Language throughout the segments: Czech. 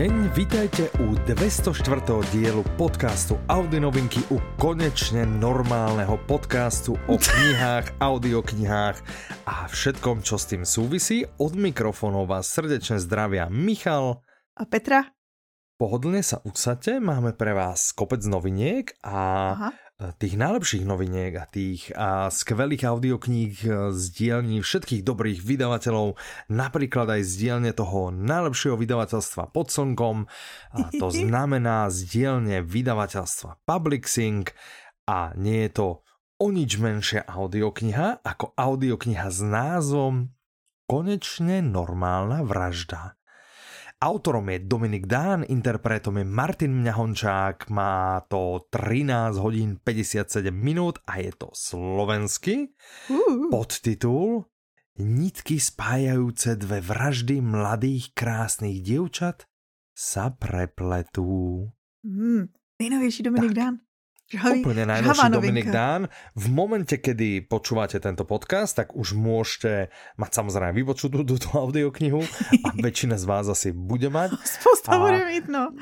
deň, vítajte u 204. dielu podcastu Audi novinky, u konečne normálneho podcastu o knihách, audioknihách a všetkom, čo s tým súvisí. Od mikrofónov vás srdečne zdravia Michal a Petra. Pohodlne sa usadte, máme pre vás kopec noviniek a Aha tých najlepších noviniek a tých a skvelých audiokníh e, z dielní všetkých dobrých vydavateľov, napríklad aj z dielne toho najlepšieho vydavateľstva pod slnkom, a to znamená z dielne vydavateľstva Publixing a nie je to o nič menšia audiokniha ako audiokniha s názvom Konečne normálna vražda. Autorom je Dominik Dán, interpretom je Martin Mňahončák, má to 13 hodín 57 minút a je to slovensky. Uh. Podtitul Nitky spájajúce dve vraždy mladých krásnych dievčat sa prepletú. Mm, nejnovější Dominik tak. Dán. Žhavý, Úplne najnovší Dominik Dán. V momente, kedy počúvate tento podcast, tak už môžete mať samozrejme vypočutú túto audioknihu a väčšina z vás asi bude mať. Spousta a, bude mít, no.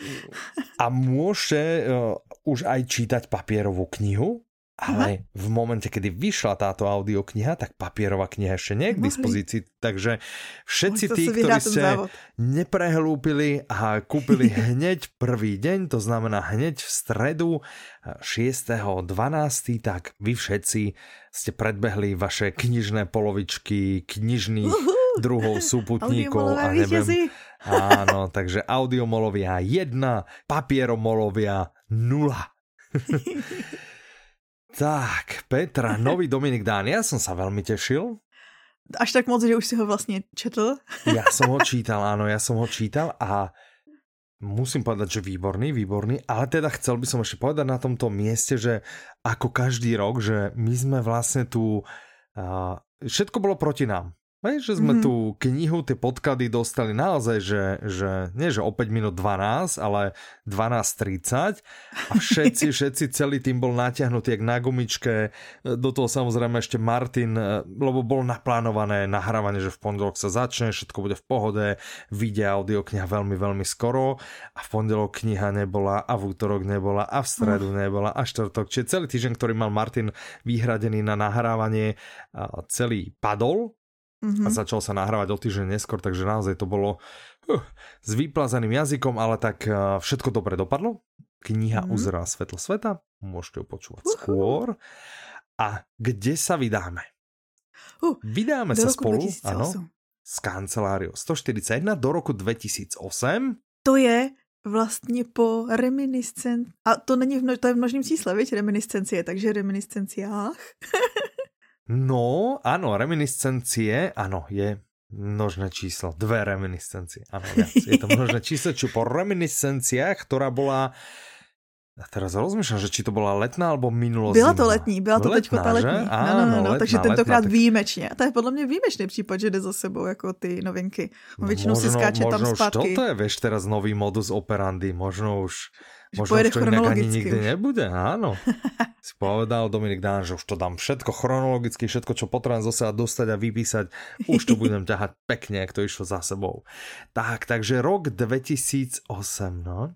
A môžete uh, už aj čítať papierovú knihu, ale Aha. v momente, kedy vyšla táto audiokniha, tak papierová kniha ešte nie je k dispozícii. Takže všetci tí, ktorí ste neprehlúpili a kúpili hneď prvý deň, to znamená hneď v stredu 6.12., tak vy všetci ste predbehli vaše knižné polovičky, knižných Uhu. druhov súputníkov a neviem. Áno, takže audiomolovia 1, papieromolovia 0. Tak, Petra, nový Dominik Dán, ja som sa veľmi tešil. Až tak moc, že už si ho vlastne četl. Ja som ho čítal, áno, ja som ho čítal a musím povedať, že výborný, výborný, ale teda chcel by som ešte povedať na tomto mieste, že ako každý rok, že my sme vlastne tu, uh, všetko bolo proti nám. Hej, že sme mm-hmm. tú knihu, tie podklady dostali naozaj, že, že nie že o 5 minút 12, ale 12.30 a všetci, všetci celý tým bol natiahnutý jak na gumičke, do toho samozrejme ešte Martin, lebo bolo naplánované nahrávanie, že v pondelok sa začne, všetko bude v pohode, vyjde audiokniha veľmi, veľmi skoro. A v pondelok kniha nebola a v útorok nebola a v stredu nebola a štvrtok, čiže celý týždeň, ktorý mal Martin vyhradený na nahrávanie, celý padol mm-hmm. a začal sa nahrávať o týždeň neskôr, takže naozaj to bolo uh, s vyplazaným jazykom, ale tak uh, všetko dobre dopadlo. Kniha mm-hmm. uzrela svetlo sveta, môžete ju počúvať uh-huh. skôr. A kde sa vydáme? Uh, vydáme sa spolu, ano, s kanceláriou 141 do roku 2008. To je vlastně po reminiscen... A to není v, to je v množném čísle, viď? Reminiscencie, takže reminiscenciách. No, áno, reminiscencie, áno, je množné číslo, dve reminiscencie, áno, viac. Je to množné číslo, čo po reminiscenciách, ktorá bola a teraz rozmýšľam, že či to byla letná alebo minulo Byla to letní, byla to teď ta letní. Že? no, no, no, no, letná, takže tentokrát letná, výjimečně. A to je podle mě výjimečný případ, že jde za sebou jako ty novinky. No, většinou možno, si skáče možno tam zpátky. Možno toto je, vieš, teraz nový modus operandi. Možno už Možno už to inak ani nikdy nebude, áno. si povedal Dominik Dán, že už to dám všetko chronologicky, všetko, čo potrebujem zase dostať a vypísať, už to budem ťahať pekne, jak to išlo za sebou. Tak, takže rok 2008, no.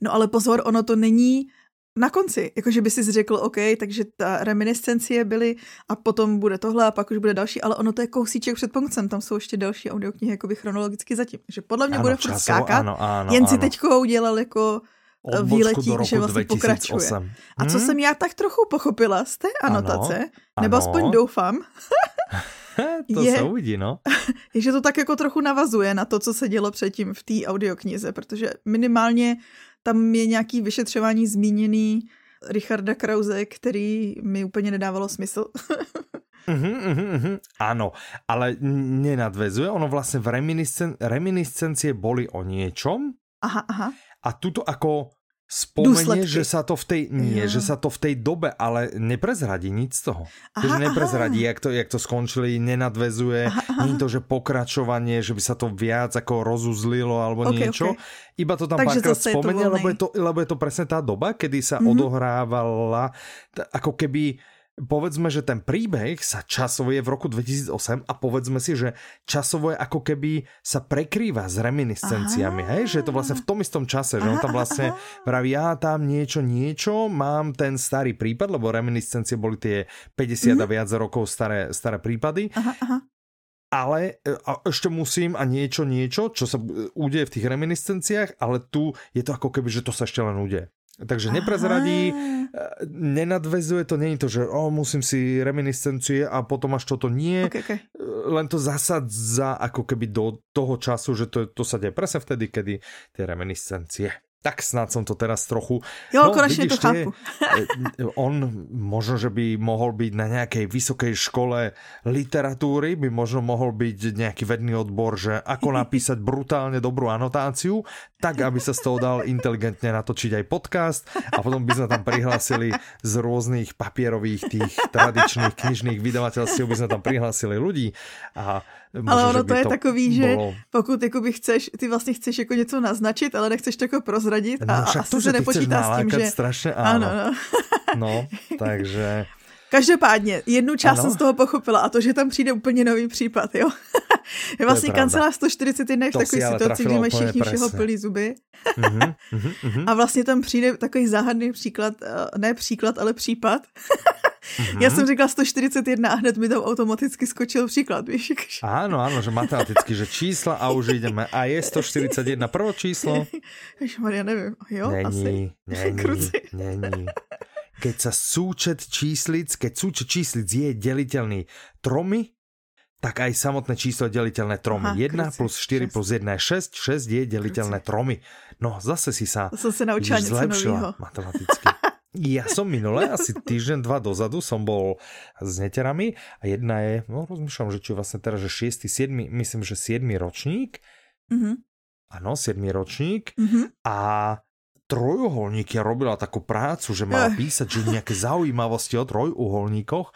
No ale pozor, ono to není na konci, jakože by si řekl, OK, takže ta reminiscencie byly a potom bude tohle a pak už bude další, ale ono to je kousíček před punktem, tam jsou ještě další audioknihy jakoby chronologicky zatím. Takže podle mě ano, bude furt skákat, ano, ano, jen ano. si teďko udělal jako výletí, že vlastně 2008. pokračuje. A co hmm? jsem já tak trochu pochopila z té anotace, ano, nebo ano. aspoň doufám, to je, se uvidí, no. Je, že to tak jako trochu navazuje na to, co se dělo předtím v té audioknize, protože minimálně tam je nějaký vyšetřování zmíněný Richarda Krause, který mi úplně nedávalo smysl. uh-huh, uh-huh, uh-huh. Áno, ale nenadvezuje. Ono vlastne v reminiscen- reminiscencie boli o niečom. Aha, aha a tuto ako spomenie, že sa to v tej, nie, ja. že sa to v tej dobe, ale neprezradí nic z toho. Aha, že neprezradí, jak to, jak to skončili, nenadvezuje, aha, aha. nie to, že pokračovanie, že by sa to viac ako rozuzlilo alebo okay, niečo. Okay. Iba to tam párkrát spomenie, lebo je, to, lebo je to presne tá doba, kedy sa mm-hmm. odohrávala, ako keby povedzme, že ten príbeh sa časovo je v roku 2008 a povedzme si, že časovo je ako keby sa prekrýva s reminiscenciami, hej? Že je to vlastne v tom istom čase, že on tam vlastne vraví, ja tam niečo, niečo, mám ten starý prípad, lebo reminiscencie boli tie 50 mm-hmm. a viac rokov staré, staré prípady. Aha, aha ale e, a ešte musím a niečo, niečo, čo sa udeje v tých reminiscenciách, ale tu je to ako keby, že to sa ešte len udeje. Takže neprezradí, Aha. E, nenadvezuje to, není to, že oh, musím si reminiscencie a potom až toto nie. Okay, okay. E, len to zasadza ako keby do toho času, že to, to sa deje presne vtedy, kedy tie reminiscencie tak snad som to teraz trochu... Jo, no, konečne vidíš, to chápu. Je, on možno, že by mohol byť na nejakej vysokej škole literatúry, by možno mohol byť nejaký vedný odbor, že ako napísať brutálne dobrú anotáciu, tak aby sa z toho dal inteligentne natočiť aj podcast a potom by sme tam prihlásili z rôznych papierových tých tradičných knižných vydavateľstiev by sme tam prihlásili ľudí a Možná, ale ono to je to takový, že bolo... pokud jakoby chceš, ty vlastně chceš jako něco naznačit, ale nechceš to jako prozradit no, a asi to, se nepočítá s tím, že... Strašně, ano. ano no. no, takže... Každopádně, jednu část ano. jsem z toho pochopila a to, že tam přijde úplně nový případ, jo. je vlastně kancelář 141 v takové situaci, kdy mají všichni všeho plný zuby. mm-hmm, mm-hmm. a vlastně tam přijde takový záhadný příklad, eh, ne příklad, ale případ. Mm-hmm. Já jsem říkala 141 a hned mi tam automaticky skočil příklad, víš? Áno, áno, že matematicky, že čísla a už ideme. A je 141 prvé číslo? Maria, nevím. Jo, není, asi. Není, není. Keď sa súčet číslic, keď súčet číslic je deliteľný tromi, tak aj samotné číslo je deliteľné tromi. Aha, 1 kruci, plus 4 6. plus 1 je 6, 6 je deliteľné kruci. tromi. No, zase si sa, som sa naučila zlepšila matematicky. Ja som minule, asi týždeň, dva dozadu som bol s neterami a jedna je, no rozmýšľam, že či vlastne teraz, že 6, 7, myslím, že 7 ročník. Mm-hmm. Áno, 7 ročník. Mm-hmm. A trojuholník ja robila takú prácu, že mala písať, že nejaké zaujímavosti o trojuholníkoch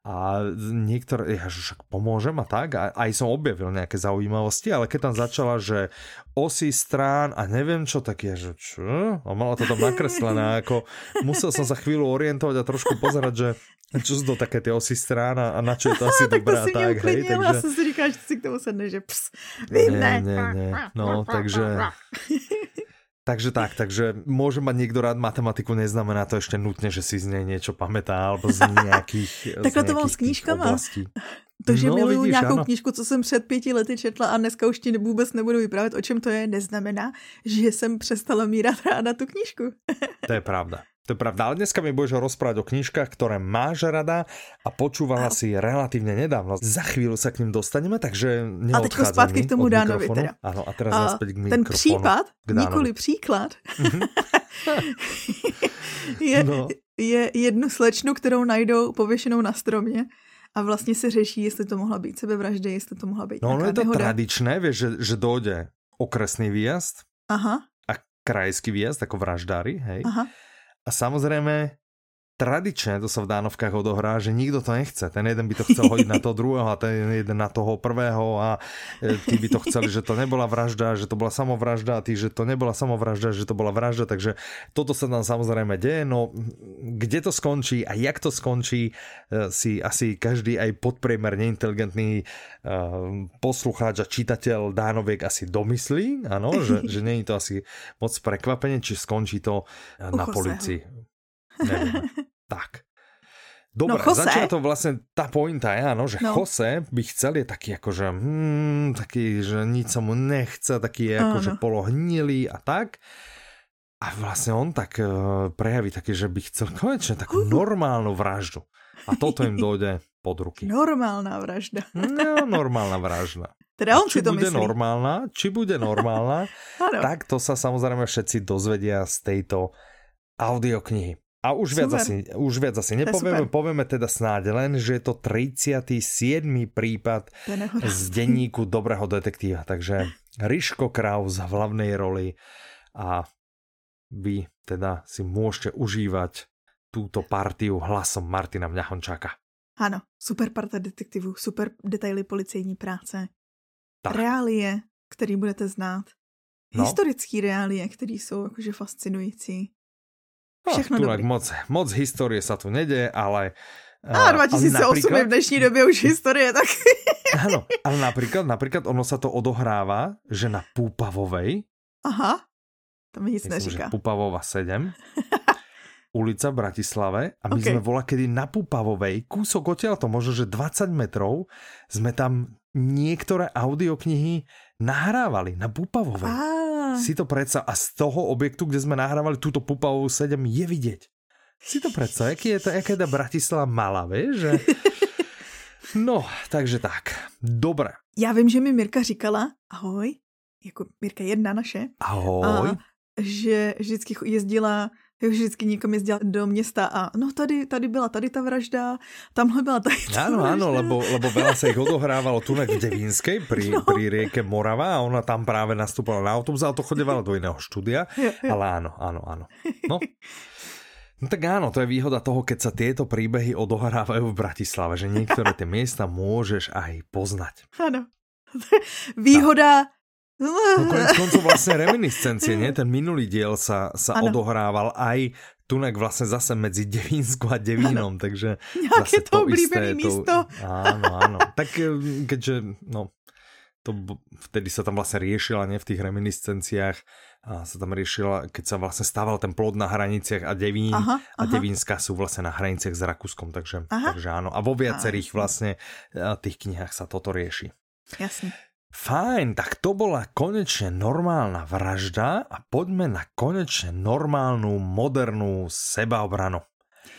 a niektoré, ja však pomôžem a tak, a aj som objavil nejaké zaujímavosti, ale keď tam začala, že osy strán a neviem čo, tak je, že čo? A mala to tam nakreslené, ako musel som sa chvíľu orientovať a trošku pozerať, že čo sú to také tie osy strán a, na čo je to asi tak dobré a tak, hej, takže... Ja som si říkal, že si k tomu sedne, že ps, vy ne. Ne, ne, no, takže... Takže tak, takže môže mať niekto rád matematiku, neznamená to ešte nutne, že si z nej niečo pamätá, alebo z nejakých Takhle to mám s knížkama. To, že no, miluju vidíš, nějakou ano. knížku, co jsem před pěti lety četla a dneska už ti vůbec nebudu vyprávět, o čem to je, neznamená, že jsem přestala mírat ráda tu knížku. to je pravda. To je pravda, ale dneska mi budeš rozprávať o knižkách, ktoré máš rada a počúvala si relatívne nedávno. Za chvíľu sa k ním dostaneme, takže A teďko zpátky k tomu Dánovi teda. Áno, a teraz a naspäť k mikrofonu. Ten případ, nikoli příklad, je, no. je jednu slečnu, kterou najdou pověšenou na stromě a vlastně se řeší, jestli to mohla být sebevražda, jestli to mohla být No, no je to nehoda. tradičné, vieš, že, že dojde okresný výjazd Aha. a krajský výjazd, ako vraždári, hej. Aha. A samozrejme, tradične to sa v Dánovkách odohrá, že nikto to nechce. Ten jeden by to chcel hodiť na toho druhého a ten jeden na toho prvého a e, tí by to chceli, že to nebola vražda, že to bola samovražda a tí, že to nebola samovražda, že to bola vražda, takže toto sa tam samozrejme deje, no kde to skončí a jak to skončí e, si asi každý aj podpriemerne inteligentný e, poslucháč a čitateľ Dánoviek asi domyslí, áno, že, že není to asi moc prekvapenie, či skončí to na policii. Tak. Dobre, no, začína to vlastne tá pointa je, áno, že no. Jose by chcel je taký akože, hmm, taký, že nič sa mu nechce, taký je akože polohnilý a tak. A vlastne on tak uh, prejaví taký, že by chcel konečne takú normálnu vraždu. A toto im dojde pod ruky. Normálna vražda. No, normálna vražda. Teda on či si to bude myslí. normálna, či bude normálna, tak to sa samozrejme všetci dozvedia z tejto audioknihy. A už viac, asi, už viac asi nepovieme, povieme teda snáď len, že je to 37. prípad z denníku Dobrého detektíva, takže Riško Kraus v hlavnej roli a vy teda si môžete užívať túto partiu hlasom Martina Mňahončáka. Ano, super parta detektivů, super detaily policejní práce, tak. reálie, který budete znát, no. historický reálie, které jsou jakože fascinující. Všechno no, moc, moc histórie sa tu nedeje, ale A 2008 je v dnešní době už historie, tak... Áno, ale napríklad, napríklad ono sa to odohráva, že na Púpavovej. Aha, to mi nic myslím, neříká. Že Púpavova 7. ulica v Bratislave a my okay. sme vola kedy na Pupavovej, kúsok odtiaľ to možno, že 20 metrov, sme tam niektoré audioknihy nahrávali na Pupavovej. Ah. Si to predsa a z toho objektu, kde sme nahrávali túto Pupavovú 7 je vidieť. Si to predsa, jaký je to, jaká je ta Bratislava malá, vieš, že... No, takže tak. Dobre. Já vím, že mi Mirka říkala, ahoj, jako Mirka jedna naše. Ahoj. A, že vždycky jezdila jak vždycky někam jezdila do města a no tady, tady byla tady ta vražda, tamhle byla tady ta Áno, vražda. áno, lebo, lebo veľa sa ich odohrávalo tu v Devínskej pri, no. pri rieke Morava a ona tam práve nastúpala na autobus, ale to chodevala do iného štúdia, jo, jo. ale áno, áno, áno. No. No tak áno, to je výhoda toho, keď sa tieto príbehy odohrávajú v Bratislave, že niektoré tie miesta môžeš aj poznať. Áno. Výhoda No konec koncov vlastne reminiscencie, nie? Ten minulý diel sa, sa odohrával aj tunak vlastne zase medzi Devínsku a Devínom, ano. takže Nějaké zase to, to isté. místo. To, áno, áno. Tak eh, keďže, no, to vtedy sa tam vlastne riešila, nie v tých reminiscenciách, a sa tam riešila, keď sa vlastne stával ten plod na hraniciach a Devín aha, a aha. Devínska sú vlastne na hraniciach s Rakúskom, takže, takže áno. A vo viacerých vlastne eh, tých knihách sa toto rieši. Jasne. Fajn, tak to bola konečne normálna vražda a poďme na konečne normálnu, modernú sebaobranu.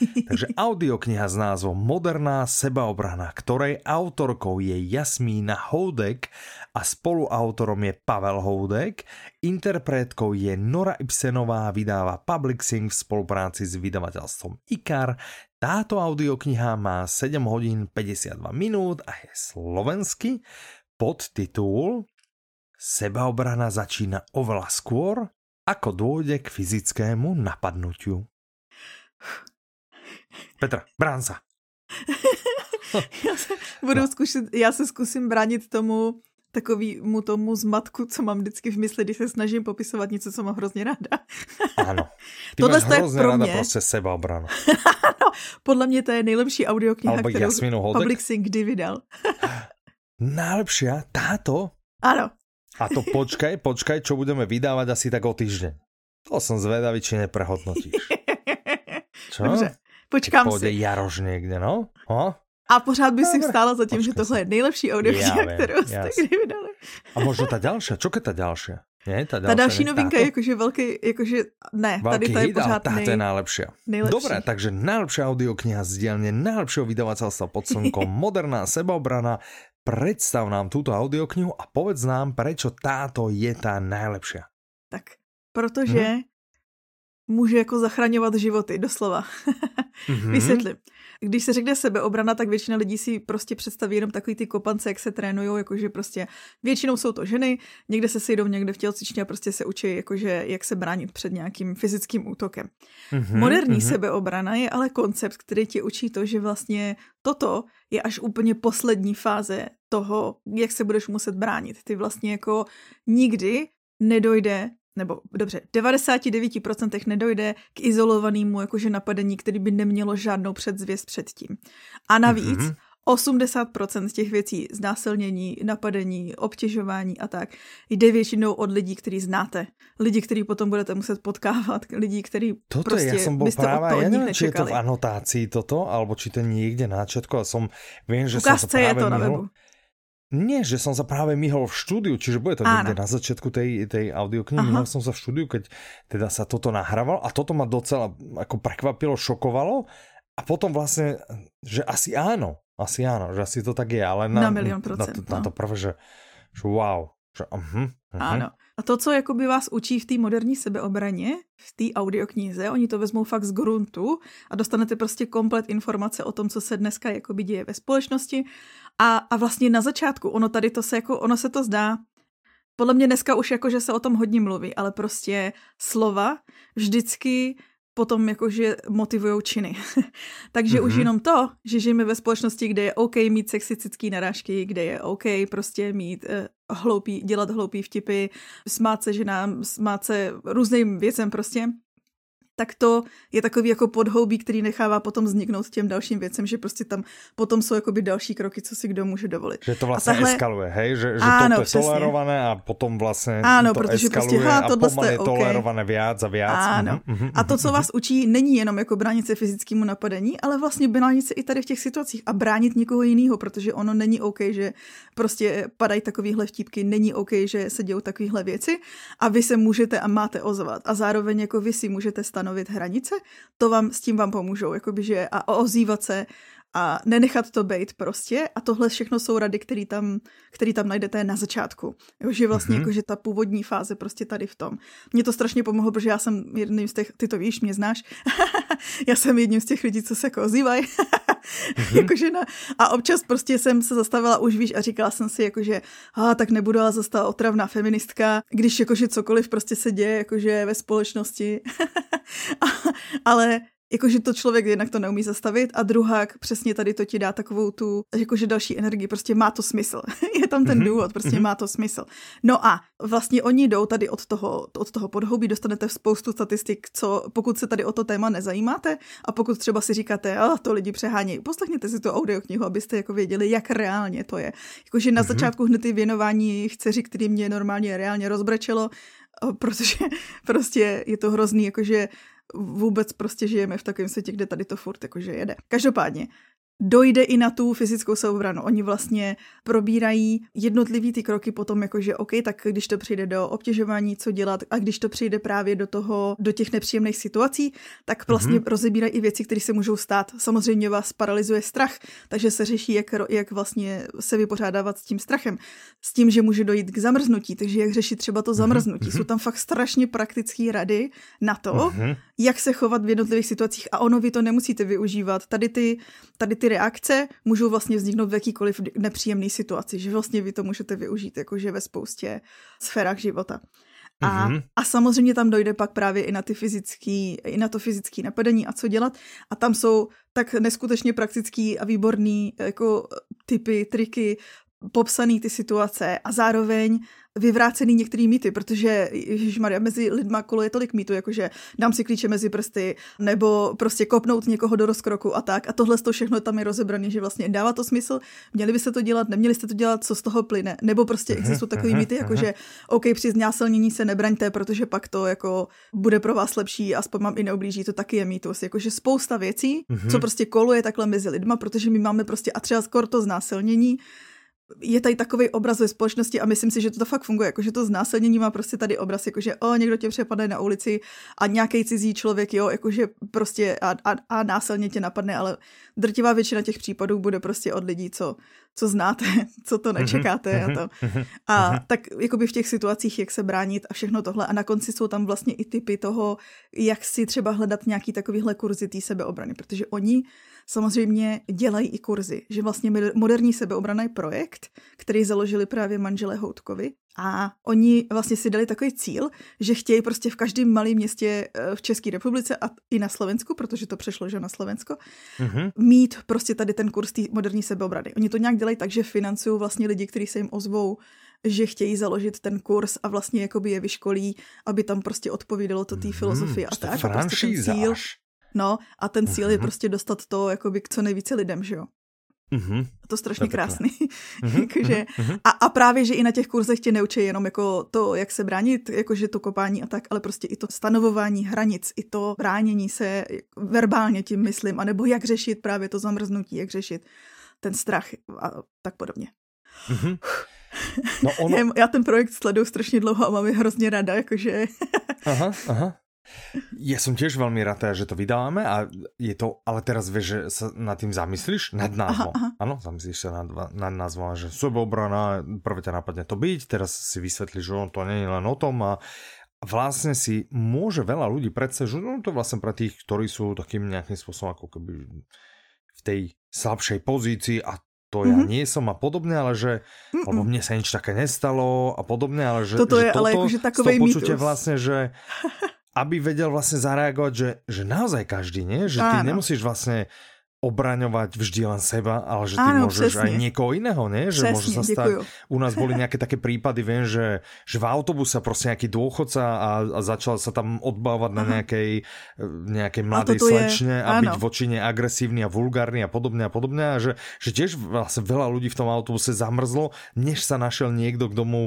Takže audiokniha s názvom Moderná sebaobrana, ktorej autorkou je Jasmína Houdek a spoluautorom je Pavel Houdek, interpretkou je Nora Ibsenová, vydáva Publixing v spolupráci s vydavateľstvom IKAR. Táto audiokniha má 7 hodín 52 minút a je slovensky podtitul Sebaobrana začína oveľa skôr, ako dôjde k fyzickému napadnutiu. Petra, brán sa. já, se, budu zkušit, já se zkusím bránit tomu takovýmu tomu zmatku, co mám vždycky v mysli, když se snažím popisovat něco, co mám hrozně ráda. Ano. Ty Tohle máš hrozně pro ráda mě... prostě sebaobranu. ano, podle mě to je nejlepší audiokniha, kterou Public Sync kdy vydal. Najlepšia táto? Áno. A to počkaj, počkaj, čo budeme vydávať asi tak o týždeň. To som zvedavý, či neprehodnotíš. Čo? Dobře, počkám Pôjde si. Jaroš někde, no? Ho? A pořád by si vstála za tím, že tohle je nejlepší audio, ja kterou jste kdy vydali. A možno ta další, čo je ta další? Ta, ta další novinka je jakože velký, jakože ne, velký tady to je pořád nej... je najlepšia. Nejlepší. Dobre, takže najlepšia audiokniha z dielne najlepšieho vydavateľstva pod slnkom, moderná sebaobrana, predstav nám túto audioknihu a povedz nám, prečo táto je tá najlepšia. Tak, protože hmm? může jako zachraňovat životy, doslova. mm-hmm. Vysvětlím když se řekne sebeobrana, tak většina lidí si prostě představí jenom takový ty kopance, jak se trénují, jakože prostě většinou jsou to ženy, někde se sejdou někde v tělocvičně a prostě se učí, jakože jak se bránit před nějakým fyzickým útokem. Mm-hmm, Moderní mm-hmm. sebeobrana je ale koncept, který ti učí to, že vlastně toto je až úplně poslední fáze toho, jak se budeš muset bránit. Ty vlastně jako nikdy nedojde nebo dobře, 99% nedojde k izolovanému jakože napadení, který by nemělo žádnou předzvěst předtím. A navíc mm-hmm. 80% těch věcí, znásilnění, napadení, obtěžování a tak, jde většinou od lidí, který znáte. Lidi, který potom budete muset potkávat, lidi, který toto prostě ja som bol práve, ja neviem, či je to v anotácii toto, alebo či to niekde na četku, a som, viem, že som sa práve je to na webu. Nie, že som sa práve myhol v štúdiu, čiže bude to niekde na začiatku tej, tej audioknihy. Myhol som sa v štúdiu, keď teda sa toto nahrával a toto ma docela ako prekvapilo, šokovalo a potom vlastne, že asi áno, asi áno, že asi to tak je, ale na, na milión procent. Na to, no. na to prvé, že, že wow, že uh-huh, uh-huh. Áno. A to, co jakoby vás učí v té moderní sebeobraně, v té audioknize, oni to vezmou fakt z gruntu a dostanete prostě komplet informace o tom, co se dneska jakoby děje ve společnosti. A, a vlastně na začátku, ono tady to se jako, ono se to zdá, podle mě dneska už jako, že se o tom hodně mluví, ale prostě slova vždycky potom jakože motivují činy. Takže mm-hmm. už mhm. jenom to, že žijeme ve společnosti, kde je OK mít sexistický narážky, kde je OK prostě mít uh, hloupý, dělat hloupý vtipy, smát se ženám, smát se různým věcem prostě, tak to je takový jako podhoubí, který nechává potom vzniknout těm dalším věcem, že prostě tam potom jsou jakoby další kroky, co si kdo může dovolit. Že to vlastně tahle... eskaluje, hej? Že, že ano, toto je přesně. tolerované a potom vlastně ano, to protože prostě, eskaluje prostě, ha, a je okay. tolerované víc a víc. Ano. Mm-hmm, a to, co vás učí, není jenom jako bránit se fyzickému napadení, ale vlastně bránit se i tady v těch situacích a bránit někoho jiného, protože ono není OK, že prostě padají takovýhle vtípky, není OK, že se dějou takovéhle věci a vy se můžete a máte ozvat a zároveň jako vy si můžete stanovit hranice, to vám, s tím vám pomůžou, jakoby, že a ozývat se a nenechat to být prostě a tohle všechno jsou rady, který tam, který tam najdete na začátku. Jo, že vlastně mm-hmm. jako, že ta původní fáze prostě tady v tom. Mně to strašně pomohlo, protože já jsem jedním z těch, ty to víš, mě znáš, já jsem jedním z těch lidí, co se jako ozývají. mm-hmm. jakože na, a občas prostě jsem se zastavila už víš a říkala jsem si jakože a tak nebudu ale zase ta otravná feministka, když jakože cokoliv prostě se děje jakože ve společnosti. ale jakože to člověk jednak to neumí zastavit a druhá přesně tady to ti dá takovou tu, jakože další energii, prostě má to smysl. je tam ten mm-hmm. důvod, prostě mm-hmm. má to smysl. No a vlastně oni jdou tady od toho, od toho podhoubí, dostanete spoustu statistik, co pokud se tady o to téma nezajímáte a pokud třeba si říkáte, a to lidi přehání, poslechněte si tu audioknihu, abyste jako věděli, jak reálně to je. Jakože na mm-hmm. začátku hned ty věnování jejich dceři, který mě normálně reálně rozbrečelo, protože prostě je to hrozný, jakože vůbec prostě žijeme v takovém světě, kde tady to furt jakože jede. Každopádně, dojde i na tu fyzickou seobranu. Oni vlastně probírají jednotlivý ty kroky potom, jakože OK, tak když to přijde do obtěžování, co dělat a když to přijde právě do toho, do těch nepříjemných situací, tak vlastně mm-hmm. rozebírají i věci, které se můžou stát. Samozřejmě vás paralizuje strach, takže se řeší, jak, jak vlastně se vypořádávat s tím strachem. S tím, že může dojít k zamrznutí, takže jak řešit třeba to mhm, zamrznutí. Mm-hmm. Jsou tam fakt strašně praktické rady na to, mm-hmm. Jak se chovat v jednotlivých situacích a ono vy to nemusíte využívat. Tady ty, tady ty reakce můžou vlastně vzniknout v jakýkoliv nepříjemné situaci, že vlastně vy to můžete využít jakože ve spoustě sférách života. A, mm-hmm. a samozřejmě tam dojde pak právě i na ty fyzický, i na to fyzické napadení a co dělat. A tam jsou tak neskutečně praktický a výborný jako typy, triky, popsaný ty situace a zároveň vyvrácený některý mýty, protože Maria mezi lidma koluje tolik mýtů, jakože dám si klíče mezi prsty, nebo prostě kopnout někoho do rozkroku a tak. A tohle to všechno tam je rozebrané, že vlastně dává to smysl, měli byste to dělat, neměli jste to dělat, co z toho plyne. Nebo prostě existují takový mýty, jakože OK, při znásilnění se nebraňte, protože pak to jako bude pro vás lepší, aspoň mám i neublíží, to taky je mýtus. Jakože spousta věcí, co prostě koluje takhle mezi lidma, protože my máme prostě a třeba skoro to znásilnění, je tady takový obraz ve společnosti a myslím si, že to, to fakt funguje, jakože to znásilnění má prostě tady obraz, jakože o, někdo tě přepadne na ulici a nějaký cizí člověk, jo, jakože prostě a, a, a násilně tě napadne, ale drtivá většina těch případů bude prostě od lidí, co, co znáte, co to mhm, nečekáte a mhm, to. Mhm, a tak jakoby v těch situacích, jak se bránit a všechno tohle a na konci jsou tam vlastně i typy toho, jak si třeba hledat nějaký takovýhle kurzy té sebeobrany, protože oni samozřejmě dělají i kurzy, že vlastně moderní sebeobrana je projekt, který založili právě manželé Houtkovi a oni vlastně si dali takový cíl, že chtějí prostě v každém malém městě eh, v České republice a i na Slovensku, protože to přešlo, že na Slovensko, mm-hmm. mít prostě tady ten kurz té moderní sebeobrany. Oni to nějak dělají tak, že financují vlastně lidi, kteří se jim ozvou, že chtějí založit ten kurz a vlastně jakoby je vyškolí, aby tam prostě odpovídalo to té mm, filozofii a tak. A prostě ten cíl, No a ten cíl uh-huh. je mhm. prostě dostat to jakoby k co nejvíce lidem, že jo. Uh-huh. To strašně to krásný. Uh-huh. jakože, uh-huh. a, a právě, že i na těch kurzech tě neučí jenom jako to, jak se bránit, jakože to kopání a tak, ale prostě i to stanovování hranic, i to bránění se verbálně tím myslím, anebo jak řešit právě to zamrznutí, jak řešit ten strach a tak podobně. Uh-huh. No ono... Já ten projekt sleduju strašně dlouho a mám je hrozně rada, jakože... aha, aha. Ja som tiež veľmi rád, že to vydáme a je to, ale teraz vieš, že sa nad tým zamyslíš, nad názvom. Áno, zamyslíš sa nad, nad názvom, že sebeobrana, prvé ťa napadne to byť, teraz si vysvetlíš, že to nie je len o tom a vlastne si môže veľa ľudí predsa, že no to vlastne pre tých, ktorí sú takým nejakým spôsobom ako keby v tej slabšej pozícii a to ja mm-hmm. nie som a podobne, ale že, Mm-mm. alebo mne sa nič také nestalo a podobne, ale že, toto že je toto, ale akože takové počutie vlastne, že aby vedel vlastne zareagovať, že, že naozaj každý, nie? Že ty Áno. nemusíš vlastne obraňovať vždy len seba, ale že ty Áno, môžeš přesně. aj niekoho iného, ne? Že přesně, môže sa stať, u nás boli nejaké také prípady, viem, že, že v autobuse prostě nejaký dôchodca a, a začal sa tam odbávať na nejakej, nejakej mladej slečne je, a byť voči nej agresívny a vulgárny a podobne a podobne a že, že tiež vlastne veľa ľudí v tom autobuse zamrzlo, než sa našiel niekto, kto mu,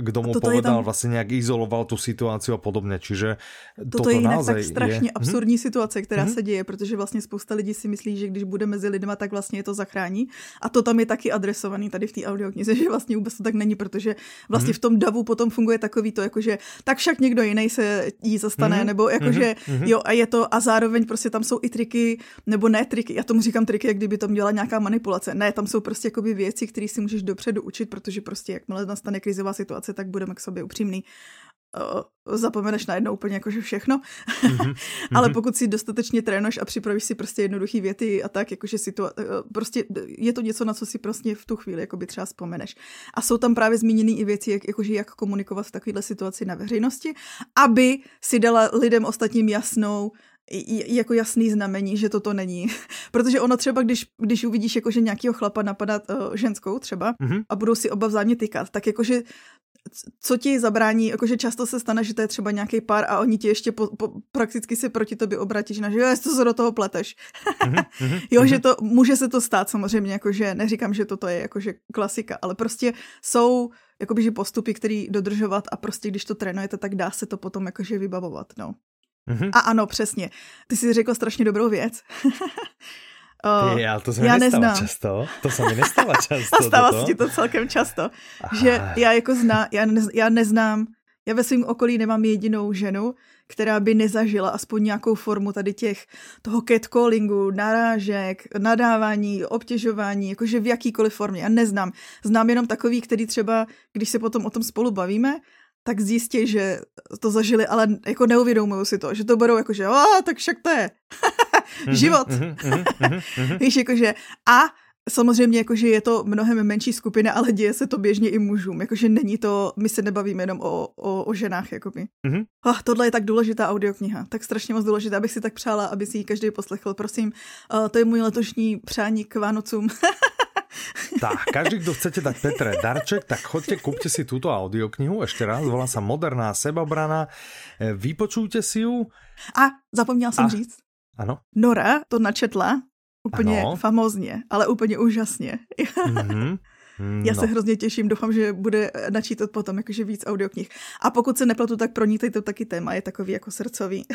kto mu povedal, tam... vlastne nejak izoloval tú situáciu a podobne. Čiže toto, toto je jinak tak strašně je... Mhm. absurdní hmm? situace, která hmm? se děje, protože vlastně spousta lidí si myslí, že když bude mezi lidma, tak vlastně je to zachrání. A to tam je taky adresovaný tady v té audioknize, že vlastně vůbec to tak není, protože vlastně hmm. v tom davu potom funguje takový to, jakože tak však někdo jiný se jí zastane, hmm. nebo jakože hmm. jo a je to a zároveň prostě tam jsou i triky, nebo ne triky, já tomu říkám triky, jak kdyby to měla nějaká manipulace. Ne, tam jsou prostě jakoby věci, které si můžeš dopředu učit, protože prostě jakmile nastane krizová situace, tak budeme k sobě upřímný uh, zapomeneš najednou úplně jakože všechno. Mm-hmm. Ale mhm. pokud si dostatečně trénoš a připravíš si prostě jednoduché věty a tak, jakože situa- uh, prostě je to něco, na co si prostě v tu chvíli jakoby třeba vzpomeneš. A jsou tam právě zmíněny i věci, jak, jakože jak komunikovat v takovéhle situaci na veřejnosti, aby si dala lidem ostatním jasnou, jako jasný znamení, že toto není. Protože ono třeba, když, když uvidíš jakože nějakého chlapa napadat uh, ženskou třeba mm-hmm. a budou si oba vzájemně tykat, tak jakože co ti zabrání, jakože často se stane, že to je třeba nějaký pár a oni ti ještě po, po, prakticky se proti tobě obratí, že jo, co se do toho pleteš. mm-hmm, jo, mm-hmm. že to, může se to stát samozřejmě, jakože neříkám, že toto je jakože klasika, ale prostě jsou jakoby, že postupy, který dodržovat a prostě když to trénujete, tak dá se to potom jakože vybavovat, no. Mm-hmm. A ano, přesně. Ty jsi řekl strašně dobrou věc. Uh, Ty, ale to se mi já neznám. často. To se mi nestává často. A stává se ti to celkem často. Aha. Že já jako zná, já, ne, já neznám, já ve svém okolí nemám jedinou ženu, která by nezažila aspoň nějakou formu tady těch, toho catcallingu, narážek, nadávání, obtěžování, jakože v jakýkoliv formě. Já neznám. Znám jenom takový, který třeba, když se potom o tom spolu bavíme, tak zjistí, že to zažili, ale jako neuvědomují si to, že to budou jako, že tak však to je život. Mhm, mhm, Víš, jakože a Samozřejmě, jakože je to mnohem menší skupina, ale děje se to běžně i mužům. Jakože není to, my se nebavíme jenom o, o, o ženách, jakoby. Mm-hmm. Oh, tohle je tak důležitá audiokniha, tak strašně moc důležitá, abych si tak přála, aby si ji každý poslechl. Prosím, uh, to je můj letošní přání k Vánocům. Tak, každý, kto chcete dať Petre darček, tak chodte, kúpte si túto audioknihu, ešte raz, volá sa Moderná sebabrana, e, vypočujte si ju. A zapomněla jsem A... říct. Ano. Nora to načetla úplně ano. famózně, ale úplně úžasně. Mm-hmm. No. Já se hrozně těším, doufám, že bude načítat potom jakože víc audioknih. A pokud se nepletu, tak pro ní to taky téma je takový jako srdcový.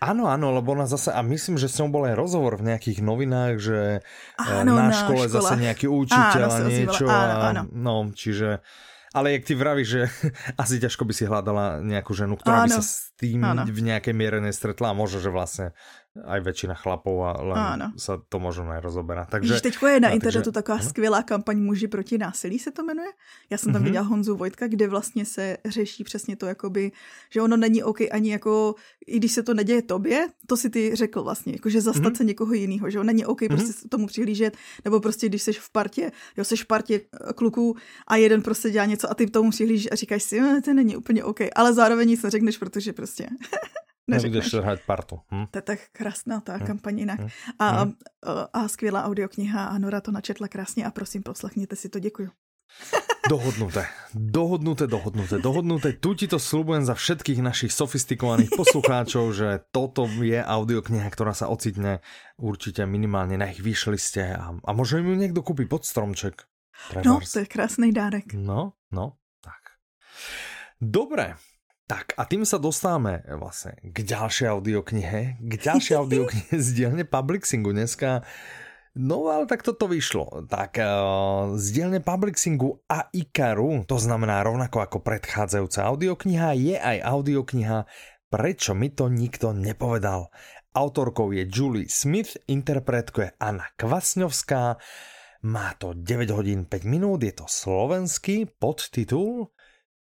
Áno, áno, lebo ona zase, a myslím, že s ňou aj rozhovor v nejakých novinách, že áno, na, na škole školách. zase nejaký učiteľ áno, a niečo. Áno, áno. A, no, čiže ale jak ty vravíš, že asi ťažko by si hľadala nejakú ženu, ktorá áno. by sa s tým áno. v nejakej miere nestretla a možno, že vlastne aj väčšina chlapov a len sa to možno nerozoberá. Takže, Víš, je na internetu takže, taková ano? skvělá kampaň Muži proti násilí se to jmenuje. Já jsem tam mm-hmm. viděla Honzu Vojtka, kde vlastně se řeší přesně to, jakoby, že ono není OK ani jako, i když se to neděje tobě, to si ty řekl vlastně, jako že zastat mm-hmm. se někoho jiného, že ono není OK mm-hmm. prostě tomu přihlížet, nebo prostě když jsi v partě, jo, jsi v partě kluků a jeden prostě dělá něco a ty tomu přihlížíš a říkáš si, no, to není úplně OK, ale zároveň nic neřekneš, protože prostě neřekneš. Nebudeš hrát partu. Hm? To je tak krásná ta hm? kampaň jinak. Hm? A, hm? a skvělá audiokniha a Nora to načetla krásně a prosím, poslechněte si to, děkuju. Dohodnuté, dohodnuté, dohodnuté, dohodnuté. Tu ti to slubujem za všetkých našich sofistikovaných poslucháčov, že toto je audiokniha, ktorá sa ocitne určite minimálne na ich vyšliste a, a možno ju niekto kúpi pod stromček. No, to je krásný dárek. No, no, tak. Dobre, tak a tým sa dostáváme vlastne k ďalšej audioknihe, k ďalšej audioknihe z dielne Publixingu dneska. No ale tak toto vyšlo. Tak uh, z dielne Publixingu a Ikaru, to znamená rovnako ako predchádzajúca audiokniha, je aj audiokniha Prečo mi to nikto nepovedal. Autorkou je Julie Smith, interpretkou je Anna Kvasňovská, má to 9 hodín 5 minút, je to slovenský podtitul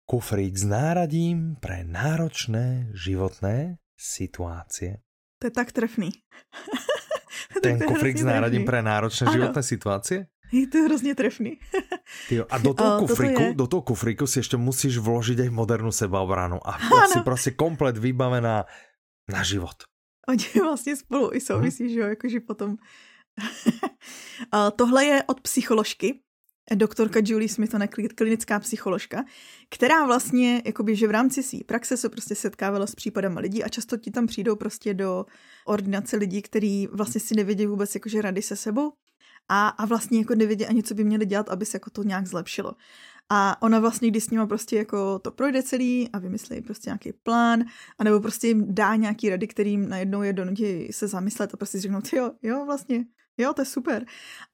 Kufrík s náradím pre náročné životné situácie. To je tak trefný. Ten kufrík s náradím pre náročné ano. životné situácie? Je to hrozně trefný. Tyjo, a do toho, kufríku, do toho kufríku si ještě musíš vložit aj modernú sebaobranu a si prostě komplet vybavená na život. Oni vlastně spolu i souvisí, hmm. že jo, jakože potom Tohle je od psycholožky, doktorka Julie Smith, ona klinická psycholožka, která vlastně, jakoby, že v rámci své praxe se prostě setkávala s případama lidí a často ti tam přijdou prostě do ordinace lidí, kteří vlastně si nevědí vůbec jakože rady se sebou a, a vlastně jako nevědí ani, co by měli dělat, aby se jako to nějak zlepšilo. A ona vlastně, když s nima prostě jako to projde celý a vymyslí prostě nějaký plán, anebo prostě jim dá nějaký rady, kterým najednou je donutí se zamyslet a prostě řeknou, jo, jo, vlastně, jo, to je super.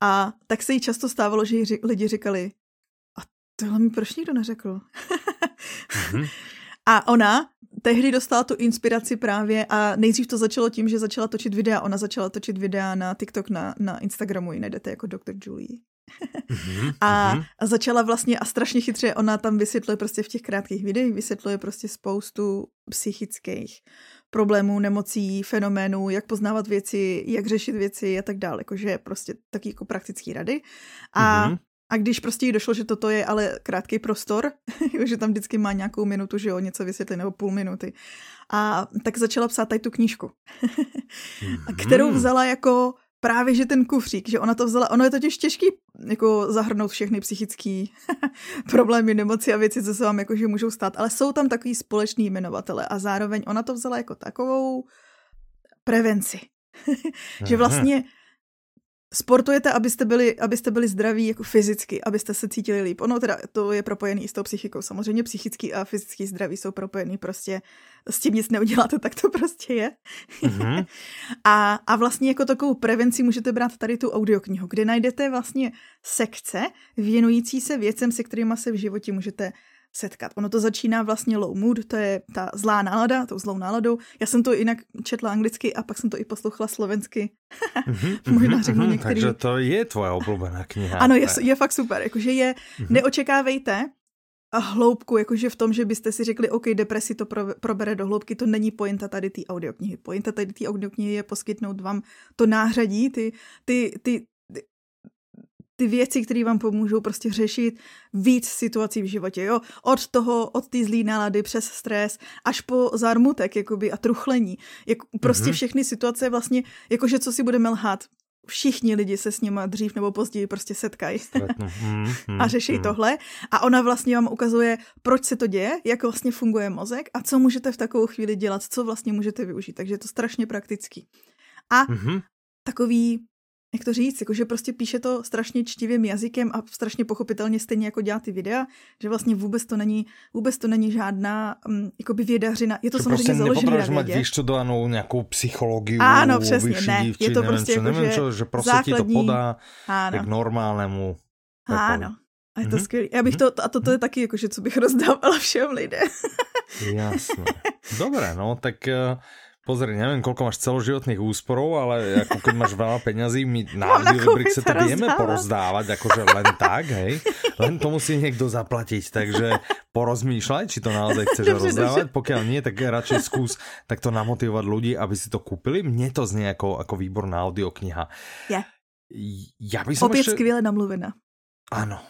A tak se jí často stávalo, že jí lidi říkali, a tohle mi proč nikdo neřekl? mm-hmm. A ona tehdy dostala tu inspiraci právě a nejdřív to začalo tím, že začala točit videa. Ona začala točit videa na TikTok, na, na Instagramu, ji najdete jako Dr. Julie. Mm-hmm, a, mm-hmm. a začala vlastně a strašně chytře, ona tam vysvětluje prostě v těch krátkých videích, vysvětluje prostě spoustu psychických problémů, nemocí, fenoménů, jak poznávat věci, jak řešit věci a tak dále, jakože prostě taky jako praktický rady. A mm-hmm. A když prostě jí došlo, že toto je ale krátký prostor, že tam vždycky má nějakou minutu, že jo, něco vysvětlit, nebo půl minuty. A tak začala psát tady tu knížku, kterou mhm. vzala jako právě, že ten kufřík, že ona to vzala, ono je totiž těžký jako zahrnout všechny psychické problémy, nemoci a věci, co se vám jakože můžou stát, ale jsou tam takový společný jmenovatele a zároveň ona to vzala jako takovou prevenci. že vlastně sportujete, abyste byli, abyste byli zdraví jako fyzicky, abyste se cítili líp. Ono teda to je propojený s tou psychikou. Samozřejmě psychický a fyzický zdraví jsou propojený prostě s tím nic neuděláte, tak to prostě je. Mm-hmm. a, a vlastně jako takovou prevenci můžete brát tady tu audioknihu, kde najdete vlastně sekce věnující se věcem, se kterými se v životě můžete setkat. Ono to začíná vlastně low mood, to je ta zlá nálada, tou zlou náladou. Já jsem to jinak četla anglicky a pak jsem to i poslouchala slovensky. mm-hmm, Možná řeknu mm-hmm, některý. Takže to je tvoje oblíbená kniha. Ano, je, je fakt super. Jakože je, mm-hmm. neočekávejte, a hloubku, jakože v tom, že byste si řekli, OK, depresi to pro, probere do hloubky, to není pointa tady té audioknihy. Pointa tady té audioknihy je poskytnout vám to nářadí, ty, ty, ty, ty věci, které vám pomůžou prostě řešit víc situací v životě, jo. Od toho, od té zlý nálady přes stres, až po zármutek, jakoby, a truchlení. Jak, prostě mm-hmm. všechny situace vlastně, jakože co si budeme lhát, všichni lidi se s nima dřív nebo později prostě setkají mm, a řeší mm. tohle. A ona vlastně vám ukazuje, proč se to děje, jak vlastně funguje mozek a co můžete v takovou chvíli dělat, co vlastně můžete využít. Takže je to strašně praktický. A takový jak to říct, jakože prostě píše to strašně čtivým jazykem a strašně pochopitelně stejně jako dělá ty videa, že vlastně vůbec to není, vůbec to není žádná um, jakoby vědařina. Je to že samozřejmě prostě založené na vědě. mít vyštudovanou nějakou psychologii, Ano, přesně, ne. Je to nevím, prostě jako, nevím, čo, že prostě základní... ti to podá ano. k normálnému. Ano. A je to mm-hmm. skvělé. Já bych to, a toto je taky jakože, co bych rozdávala všem lidem. Jasné. Dobré, no, tak uh, Pozri, neviem, koľko máš celoživotných úsporov, ale ako keď máš veľa peňazí, my na Audiolibrixe to vieme porozdávať, akože len tak, hej. Len to musí niekto zaplatiť, takže porozmýšľaj, či to naozaj chceš dobře, rozdávať. Dobře. Pokiaľ nie, tak radšej skús takto namotivovať ľudí, aby si to kúpili. Mne to znie ako, ako výborná audiokniha. Je. Ja by som Opět ešte... skvěle namluvená. Áno.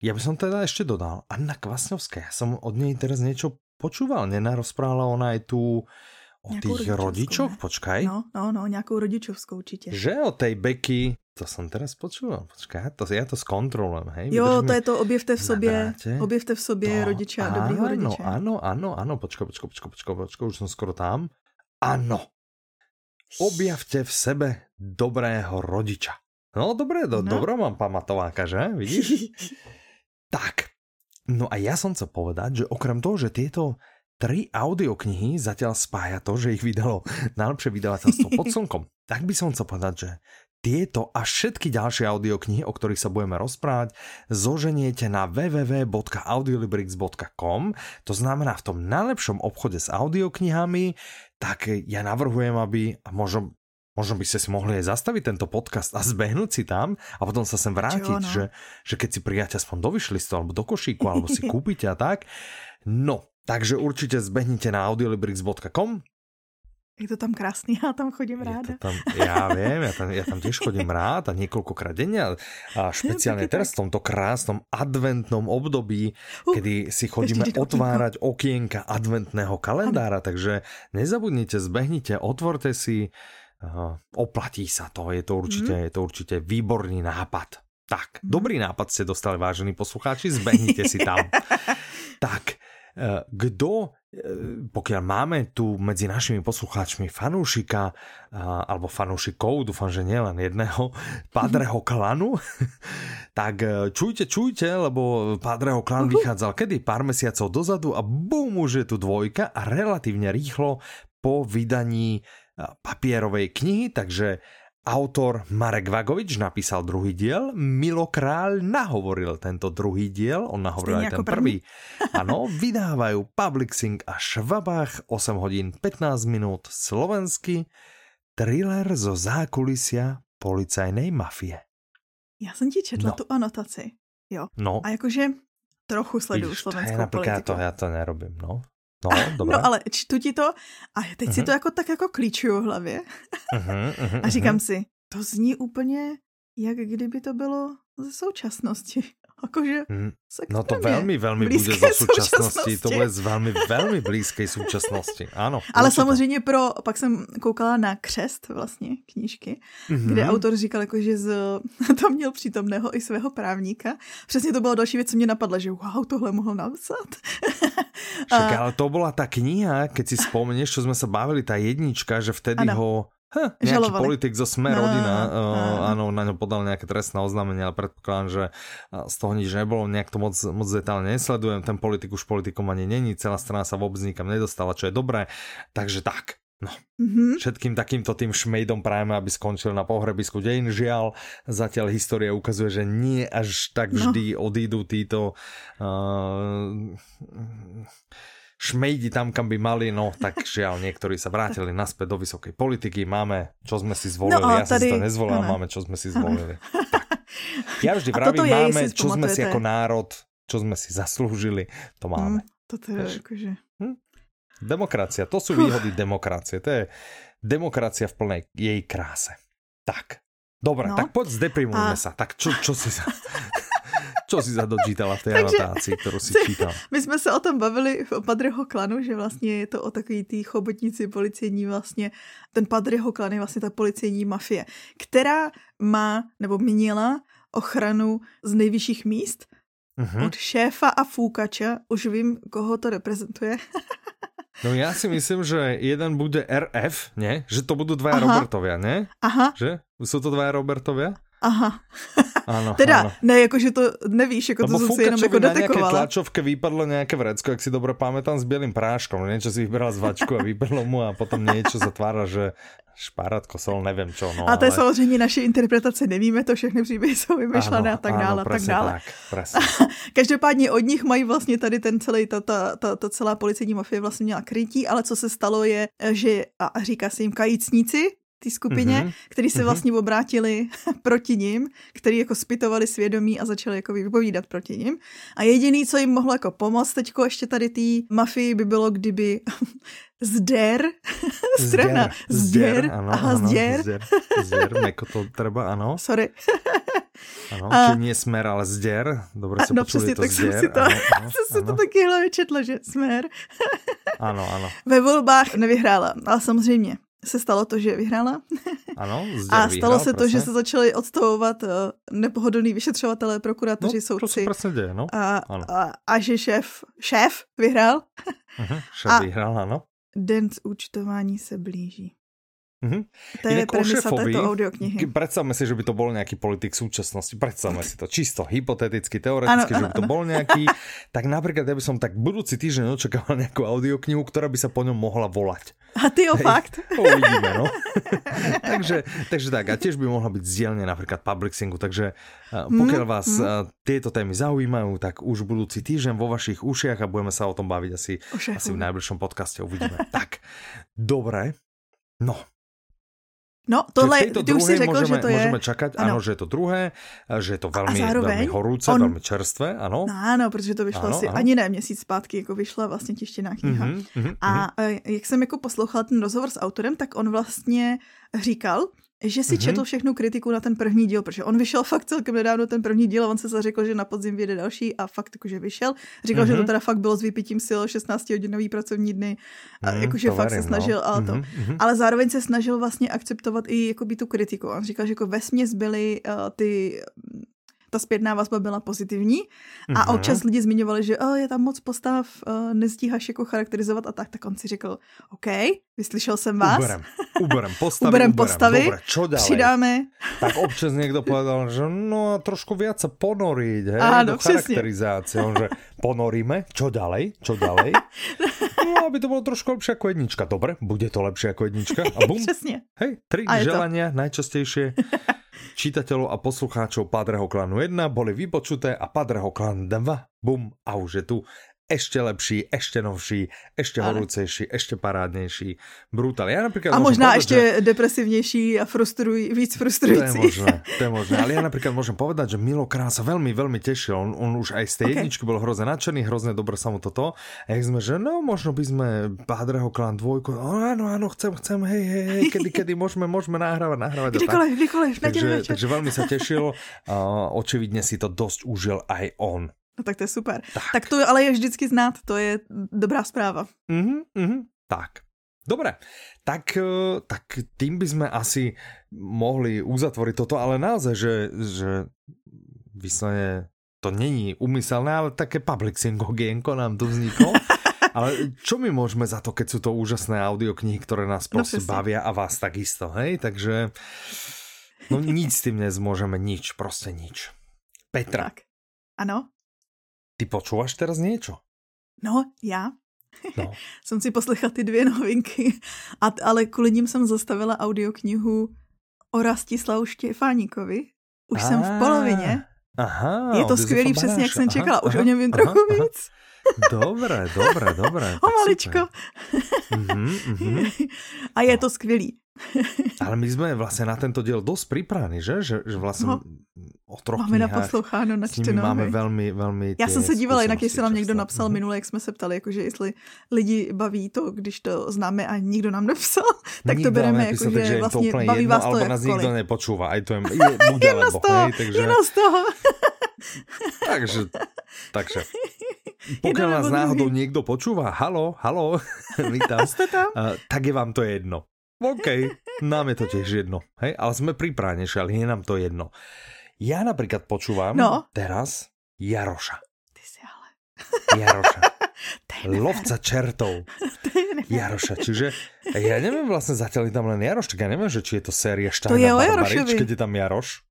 Ja by som teda ešte dodal, Anna Kvasňovská, ja som od nej teraz niečo počúval, nenarozprávala ona aj tu O těch rodičoch? Ne? Počkaj. No, no, no, nějakou rodičovskou určitě. Že o tej Beky, to jsem teraz počul. Počkaj, to, já to zkontrolujem, hej. Jo, Vydržíme to je to objevte v sobě, objevte v sobě to, rodiče a dobrýho rodiče. Ano, ano, ano, počkaj, počkaj, počkaj, počkaj, počkaj, už jsem skoro tam. Ano. Objavte v sebe dobrého rodiča. No, dobré, do, no. dobro mám pamatováka, že? Vidíš? tak. No a ja som chcel povedať, že okrem toho, že tieto tri audioknihy zatiaľ spája to, že ich vydalo najlepšie vydavateľstvo pod slnkom. Tak by som chcel povedať, že tieto a všetky ďalšie audioknihy, o ktorých sa budeme rozprávať, zoženiete na www.audiolibrix.com, to znamená v tom najlepšom obchode s audioknihami, tak ja navrhujem, aby, a možno, možno by ste si mohli aj zastaviť tento podcast a zbehnúť si tam a potom sa sem vrátiť, no? že, že keď si prijáte aspoň do vyšlistu alebo do košíku, alebo si kúpite a tak. No, takže určitě zbehnite na audiolibrix.com je to tam krásný, já tam chodím ráda. Tam, já vím, já tam, já tam těž chodím rád a několikrát denně a, a špeciálně teraz v tomto krásnom adventnom období, uh, kdy si chodíme otvárať okienka adventného kalendára, takže nezabudnite, zbehnite, otvorte si uh, oplatí sa to, je to určite, mm. je to určite výborný nápad. Tak, mm. dobrý nápad ste dostali, vážení poslucháči, zbehnite si tam. tak, kdo pokiaľ máme tu medzi našimi poslucháčmi fanúšika alebo fanúšikov, dúfam, že nielen jedného, Padreho klanu, tak čujte, čujte, lebo Padreho klan vychádzal kedy? Pár mesiacov dozadu a bum, už je tu dvojka a relatívne rýchlo po vydaní papierovej knihy, takže Autor Marek Vagovič napísal druhý diel, Milo Král nahovoril tento druhý diel, on nahovoril aj ten prvý. Ano, vydávajú Public Sing a Švabách 8 hodín 15 minút slovensky, thriller zo zákulisia policajnej mafie. Já jsem ti četla no. tu anotaci, jo. No. A jakože trochu sleduju Víš, slovenskou to politiku. Já to, já to nerobím, no. No, dobré. no ale čtu ti to a teď uh-huh. si mhm. to jako tak jako klíčuju v hlavě. Uh-huh, uh-huh, a říkám uh-huh. si, to zní úplně, jak kdyby to bylo ze současnosti. Akože mm, No to velmi, velmi bude za současnosti. To bude z velmi, velmi blízké současnosti. Ano. Ale určitě. samozřejmě pro, pak jsem koukala na křest vlastně knížky, mm-hmm. kde autor říkal, jako, že z, to měl přítomného i svého právníka. Přesně to byla další věc, co mě napadla, že wow, tohle mohl napsat. Však, ale to byla ta kniha, keď si vzpomeneš, čo jsme se bavili, ta jednička, že vtedy ano. ho Huh, nejaký Žalovali. politik zo Sme no, rodina, no, uh, áno, na ňo podal nejaké trestné oznámenie, ale predpokladám, že z toho nič nebolo, nejak to moc, moc detálne nesledujem, ten politik už politikom ani není, celá strana sa vôbec nikam nedostala, čo je dobré, takže tak. No, mm-hmm. všetkým takýmto tým šmejdom prajeme, aby skončil na pohrebisku dejín. Žiaľ, zatiaľ história ukazuje, že nie až tak no. vždy no. odídu títo uh, šmejdi tam, kam by mali, no tak žiaľ, niektorí sa vrátili naspäť do vysokej politiky, máme, čo sme si zvolili, no, ja tady... si to nezvolil, máme, čo sme si zvolili. Ja vždy vravím, máme, čo sme si ako národ, čo sme si zaslúžili, to máme. Mm, toto je akože... Hm? Demokracia, to sú výhody demokracie, to je demokracia v plnej jej kráse. Tak, dobre, no. tak poď zdeprimujme a... sa, tak čo, čo si sa... Co si zadočítala v té anotáci, kterou si čítal? My jsme se o tom bavili o Padryho klanu, že vlastně je to o takový tý chobotnici policejní vlastně, ten Padryho klan je vlastně ta policejní mafie, která má, nebo měla ochranu z nejvyšších míst, uh-huh. od šéfa a fúkača, už vím, koho to reprezentuje. No já si myslím, že jeden bude RF, ne? Že to budou dva Robertovia, ne? Aha. Že? Jsou to dva Robertovia? Aha. Ano, teda, ano. ne, jakože to nevíš, jako Lebo to si jenom jako detekovala. na tlačovke vypadlo nějaké vrecko, jak si dobro pamätám, s bělým práškom. Něco si vybral z vačku a vypadlo mu a potom něco zatvára, že špárátko sol, nevím čo. No, a to ale... je samozřejmě naše interpretace, nevíme to, všechny příběhy jsou vymyšlené a tak dále. Ano, a tak dále. Tak, Každopádně od nich mají vlastně tady ten celý, ta, ta, ta, ta celá policejní mafie vlastně měla krytí, ale co se stalo je, že a říká se jim kajícníci, té skupině, mm-hmm. který se mm-hmm. vlastně obrátili proti ním, který jako spytovali svědomí a začali jako vypovídat proti ním. A jediný, co jim mohlo jako pomoct teďko ještě tady té mafii by bylo, kdyby zder, strana, zděr, ano, aha, ano. Zděr, zděr, jako to třeba, ano. Sorry. Ano, a... nie smer, ale zděr. Dobře se no, přesně, to tak zděr. jsem si to, ano, ano, jsem si to taky hlavě četla, že smer. ano, ano. Ve volbách nevyhrála, ale samozřejmě se stalo to, že vyhrála. Ano, A stalo vyhrál, se to, že se začali odstavovat uh, nepohodlní vyšetřovatelé, prokurátoři, no, soudci. To se děje, no. A, a, a že šéf, šéf vyhrál. Uh-huh, šéf a vyhrál, ano. Den z účtování se blíží. Mm-hmm. To je premisa této audioknihy. Predstavme si, že by to bol nejaký politik súčasnosti. Predstavme si to čisto hypoteticky, teoreticky, ano, že by to ano. bol nejaký. tak napríklad ja by som tak budúci týždeň očakával nejakú audioknihu, ktorá by sa po ňom mohla volať. A ty o Hej, fakt? Uvidíme, no. takže, takže tak, a tiež by mohla byť zdielne napríklad publixingu, takže pokiaľ vás mm. tieto témy zaujímajú, tak už budúci týždeň vo vašich ušiach a budeme sa o tom baviť asi, asi v najbližšom podcaste, uvidíme. tak, dobre, no, No, tohle, ty už si řekl, můžeme, že to je... Můžeme čakat, ano. ano, že je to druhé, že je to velmi, zároveň, velmi horúce, on... velmi čerstvé, ano. No, ano, protože to vyšlo ano, asi ano. ani ne měsíc zpátky, jako vyšla vlastně tištěná kniha. Mm-hmm, mm-hmm, a mm-hmm. jak jsem jako poslouchala ten rozhovor s autorem, tak on vlastně říkal, že si mm-hmm. četl všechnu kritiku na ten první díl, protože on vyšel fakt celkem nedávno ten první díl a on se zařekl, že na podzim vyjde další a fakt jakože vyšel. Říkal, mm-hmm. že to mhm. teda fakt bylo s vypitím sil 16 hodinový pracovní dny a mm, jakože fakt verím, se snažil no. ale to. Mm-hmm. Ale zároveň se snažil vlastně akceptovat i jakoby tu kritiku. On říkal, že jako vesměs byly uh, ty ta zpětná vazba byla pozitivní a mm-hmm. občas lidi zmiňovali, že oh, je tam moc postav, uh, neztíháš jako charakterizovat a tak, tak on si řekl, OK, vyslyšel jsem vás. Uberem, uberem postavy, uberem, postavy, Dobre, čo přidáme. Tak občas někdo povedal, že no trošku viac sa ponoriť, hej, Áno, do charakterizácie. On, že ponoríme, čo ďalej, čo ďalej? No, aby to bolo trošku lepšie ako jednička. Dobre, bude to lepšie ako jednička. A bum. Přesně. Hej, tri želania, to. najčastejšie čitateľov a poslucháčov Padreho klanu 1 boli vypočuté a Padreho klan 2, bum, a už je tu ešte lepší, ešte novší, ešte horúcejší, ešte parádnejší. Brutál. Ja napríklad a možná povedať, ešte že... depresívnejší a frustruj, víc frustrujúci. To je možné, to je možné. Ale ja napríklad môžem povedať, že Milo Král sa veľmi, veľmi tešil. On, on už aj z tej okay. jedničky bol hrozne nadšený, hrozne dobre sa mu toto. A jak sme, že no, možno by sme Padreho klan dvojku, áno, áno, chcem, chcem, hej, hej, hej, kedy, kedy môžeme, môžeme nahrávať, nahrávať. Kdykoliv, kdykoliv, takže, takže veľmi sa tešil. Uh, očividne si to dosť užil aj on. No tak to je super. Tak. tak to ale je vždycky znát, to je dobrá zpráva. Mm-hmm, mm-hmm. Tak. Dobre, tak, e, tak tým by sme asi mohli uzatvoriť toto, ale naozaj, že, že vyslovene to není umyselné, ale také public syngogienko nám tu vzniklo. Ale čo my môžeme za to, keď sú to úžasné audioknihy, ktoré nás no proste no, bavia a vás takisto, hej? Takže no nic s tým nezmôžeme, nič, proste nič. Petra. Tak. Ano? Ty počúvaš teraz niečo? No, já. No. jsem si poslechla ty dvě novinky, a, ale kvůli ním jsem zastavila audioknihu o Rastislavu Štěfáníkovi. Už a, jsem v polovině. Aha, je to skvělý, přesně jak jsem aha, čekala. Už aha, o něm vím aha, trochu aha. víc. Dobré, dobré, dobré. O maličko. Mm-hmm, mm-hmm. A je to skvělý. Ale my jsme vlastně na tento díl dost připraveni, že? Že, že vlastně no, o troch Máme naposloucháno, načteno. máme velmi, velmi Já jsem se dívala, jinak jestli nám někdo napsal mm-hmm. minule, jak jsme se ptali, jakože jestli lidi baví to, když to známe a nikdo nám nepsal, tak nikdo to bereme jako, že vlastně baví jedno, vás to alebo nás nikdo nepočúva, aj to je, je bude je lebo, toho, hej, takže... Je z toho. Takže, takže. Pokiaľ nás náhodou niekto počúva, halo, halo, vítam, tam? Uh, tak je vám to jedno. OK, nám je to tiež jedno, hej, ale sme pripravnejší, ale je nám to jedno. Ja napríklad počúvam no. teraz Jaroša. Ty si ale... Jaroša. Lovca čertov. Jaroša, čiže ja neviem vlastne zatiaľ je tam len Jaroš, tak ja neviem, že či je to séria Štajna to je Barbarič, keď je tam Jaroš.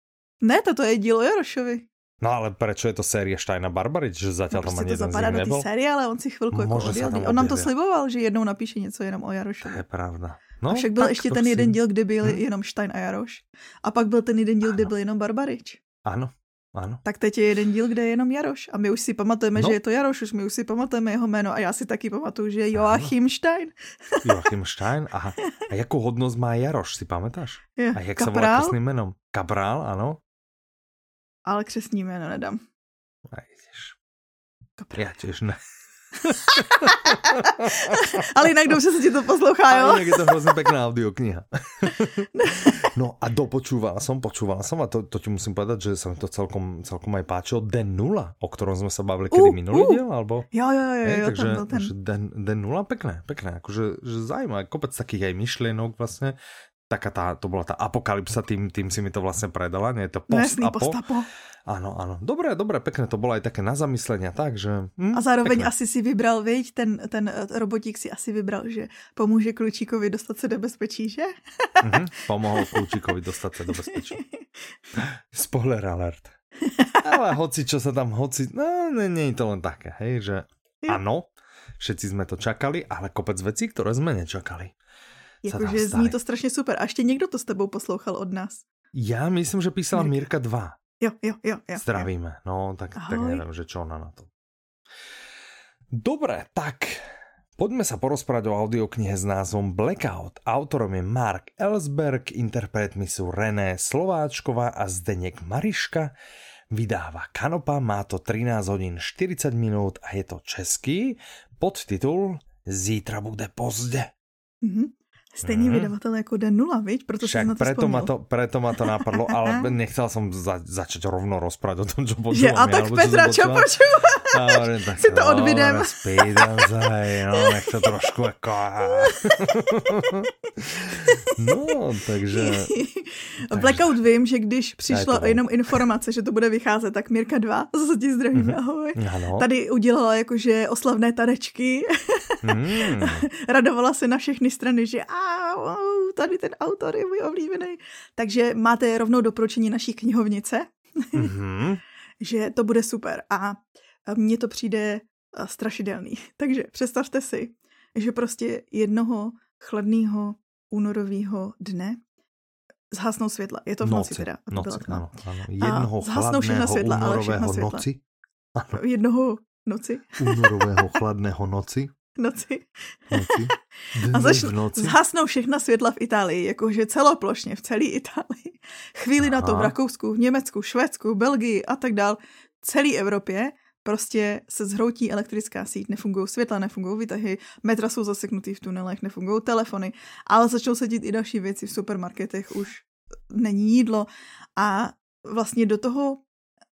Ne, toto je díl o Jarošovi. No ale prečo je to série Štajna Barbarič, že zatiaľ no, tam ani jeden z nich nebol? série, ale on si chvilku jako odjel. On nám to sliboval, že jednou napíše něco jenom o Jarošovi. To je pravda. No, a však byl ještě ten jeden díl, kde byl hmm. jenom Stein a Jaroš. A pak byl ten jeden díl, ano. kde byl jenom Barbarič. Ano, ano. Tak teď je jeden díl, kde je jenom Jaroš. A my už si pamatujeme, no. že je to Jaroš, už my už si pamatujeme jeho jméno a já si taky pamatuju, že je Joachim ano. Stein. Joachim Stein, aha. A jakou hodnost má Jaroš, si pamätáš? Je. A jak Kaprál? se volá křesným jménem? Kaprál, ano. Ale křesní jméno nedám. A. Já těž ne. Ale jinak dobře se ti to poslouchá, jo? Ale je to hrozně pekná audiokniha. no a dopočúvala som, počúvala som a to, to ti musím povedať, že sa mi to celkom, celkom aj páčilo. Den nula, o ktorom sme sa bavili kedy uh, minulý uh. diel, alebo? Jo, jo, jo, jo, takže, ten ten. Den, den nula, pekné, pekné, akože že zaujímavé, kopec takých aj myšlienok vlastne, taká tá, to bola tá apokalypsa, tým, tým si mi to vlastne predala, nie je to post-apo. No, post Áno, áno. Dobré, dobré, pekné, to bolo aj také na zamyslenia, takže... Hm, a zároveň pekné. asi si vybral, viď, ten, ten eh, robotík si asi vybral, že pomůže Klučíkovi dostat se do bezpečí, že? mm-hmm, pomohol Klučíkovi dostat se do bezpečí. Spoiler alert. Ale hoci, čo sa tam, hoci, no, nie, nie je to len také, hej, že áno, všetci sme to čakali, ale kopec vecí, ktoré sme nečakali. Jakože zní to strašně super. A ještě někdo to s tebou poslouchal od nás. Já myslím, že písala Mirka 2. Jo, jo, jo. jo Zdravíme. No, tak, tak nevím, že čo ona na to. Dobre, tak poďme sa porozprávať o audioknihe s názvom Blackout. Autorom je Mark Ellsberg, interpretmi sú René Slováčková a Zdeněk Mariška. Vydáva Kanopa, má to 13 hodín 40 minút a je to český. Podtitul Zítra bude pozdě. Mm-hmm. Stejný mm. vydavatel jako Den nula, viď? Proto Však na to preto, ma to, preto ma to napadlo, ale nechcel som za, začať rovno rozprávať o tom, čo počúvam. Že, a tak ja, Petra, čo počúva? tak, si to odvidem. Spídem sa, no, nech to trošku ako... no, takže... Blackout vím, že když přišla jenom informace, že to bude vycházet, tak Mirka 2, zase ti zdravím, mm-hmm. ahoj. Ano. Tady udělala jakože oslavné tanečky. mm. Radovala se na všechny strany, že a tady ten autor je můj oblíbený. Takže máte rovnou doporučení naší knihovnice, mm-hmm. že to bude super. A mně to přijde strašidelný. Takže představte si, že prostě jednoho chladného únorového dne zhasnou světla. Je to v noci, noci teda. Noci, ano, ano. Jednoho zhasnou všechna světla, ale všechna světla. noci. Ano. Jednoho noci. Únorového chladného noci. Noci. noci. a zač- noci. zhasnou všechna světla v Itálii, jakože celoplošně v celé Itálii. Chvíli Aha. na to v Rakousku, v Německu, Švédsku, Belgii a tak dál, celé Evropě prostě se zhroutí elektrická síť, nefungují světla, nefungují výtahy, metra jsou zaseknutý v tunelech, nefungují telefony, ale začnou se dít i další věci v supermarketech, už není jídlo a vlastně do toho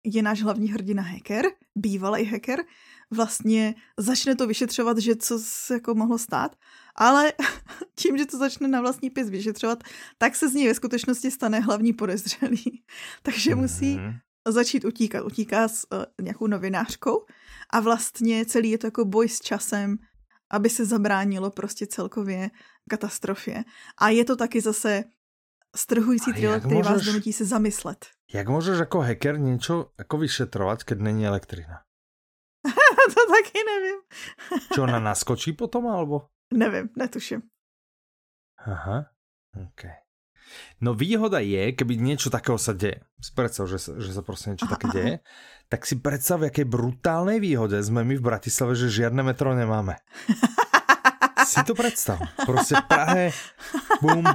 je náš hlavní hrdina hacker, bývalý hacker, vlastně začne to vyšetřovat, že co se jako mohlo stát, ale tím, že to začne na vlastní pěst vyšetřovat, tak se z ní ve skutečnosti stane hlavní podezřelý. Takže musí mhm začít utíkat. Utíká s uh, nějakou novinářkou a vlastně celý je to jako boj s časem, aby se zabránilo prostě celkově katastrofě. A je to taky zase strhující thriller, který můžeš, vás donutí se zamyslet. Jak můžeš jako hacker něco jako vyšetrovat, když není elektrina? to taky nevím. Čo, ona naskočí potom, alebo? Nevím, netuším. Aha, okay. No výhoda je, keby niečo takého sa deje, predstav, že, že sa proste niečo také deje, tak si predstav, v akej brutálnej výhode sme my v Bratislave, že žiadne metro nemáme. si to predstav. Proste v Prahe, bum,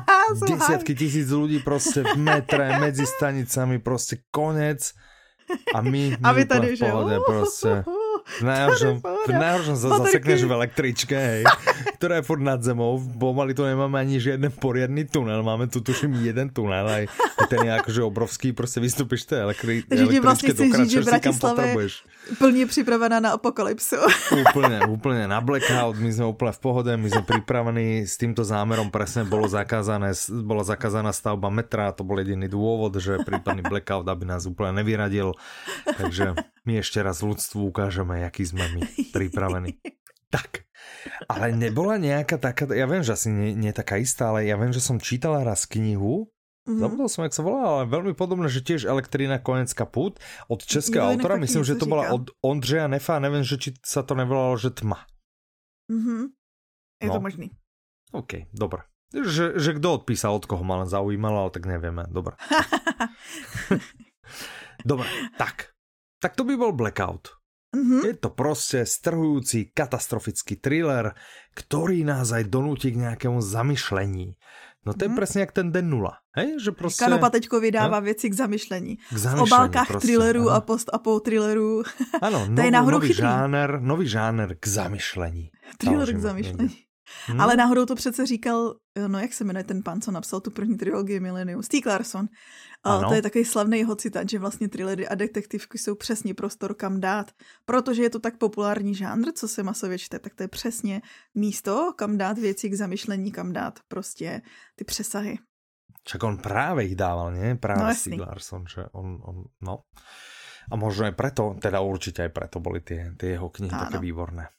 desiatky tisíc ľudí proste v metre, medzi stanicami, proste konec. A my, my a vy tady, v pohode, že? proste. V najhoršom, v najhoršom sa zasekneš v električke, hej, ktorá je furt nad zemou. Pomaly tu nemáme ani žiaden poriadny tunel. Máme tu tuším jeden tunel, aj ten je akože obrovský, prostě vystupíš té elektri Takže vlastně chci říct, že Bratislava je plně připravená na apokalypsu. úplne, úplne na blackout, my sme úplne v pohode, my sme pripravení s týmto zámerom, presne bolo zakázané, bola zakázaná stavba metra, to bol jediný dôvod, že prípadný blackout, aby nás úplne nevyradil. Takže my ešte raz ľudstvu ukážeme, jaký sme my pripravení. Tak, ale nebola nejaká taká, ja viem, že asi nie, nie taká istá, ale ja viem, že som čítala raz knihu, Mm-hmm. Zabudol som, jak sa volá, ale veľmi podobné, že tiež Elektrina Konec kaput od českého no, autora, myslím, že to bola od Ondřeja Nefa, neviem, že či sa to nevolalo, že Tma. Mm-hmm. Je no. to možný. OK, dobré. Že, že kdo odpísal, od koho ma len zaujímalo, ale tak nevieme. Dobre. Dobre, tak. Tak to by bol Blackout. Mm-hmm. Je to prostě strhujúci katastrofický thriller, ktorý nás aj donúti k nejakému zamyšlení. No to je mm. přesně jak ten den nula. Hej? Že prostě... Kanopa teďko vydává no? věci k zamyšlení. K zamyšlení v obálkách prostě, thrillerů ano. a post-apo thrillerů. Ano, to je nový chytrý. žáner, nový žáner k zamyšlení. Thriller k zamyšlení. Hmm. Ale náhodou to přece říkal, no jak se jmenuje ten pan, co napsal tu první trilogii Millennium, Steve Larson. A to je takový slavný jeho citát, že vlastně thrillery a detektivky jsou přesně prostor, kam dát. Protože je to tak populární žánr, co se masově čte, tak to je přesně místo, kam dát věci k zamyšlení, kam dát prostě ty přesahy. Čak on právě jich dával, ne? Právě no, Steve Larson, že on, on, no. A možno aj preto, teda určite aj preto boli tie, tie jeho knihy Áno. také výborné.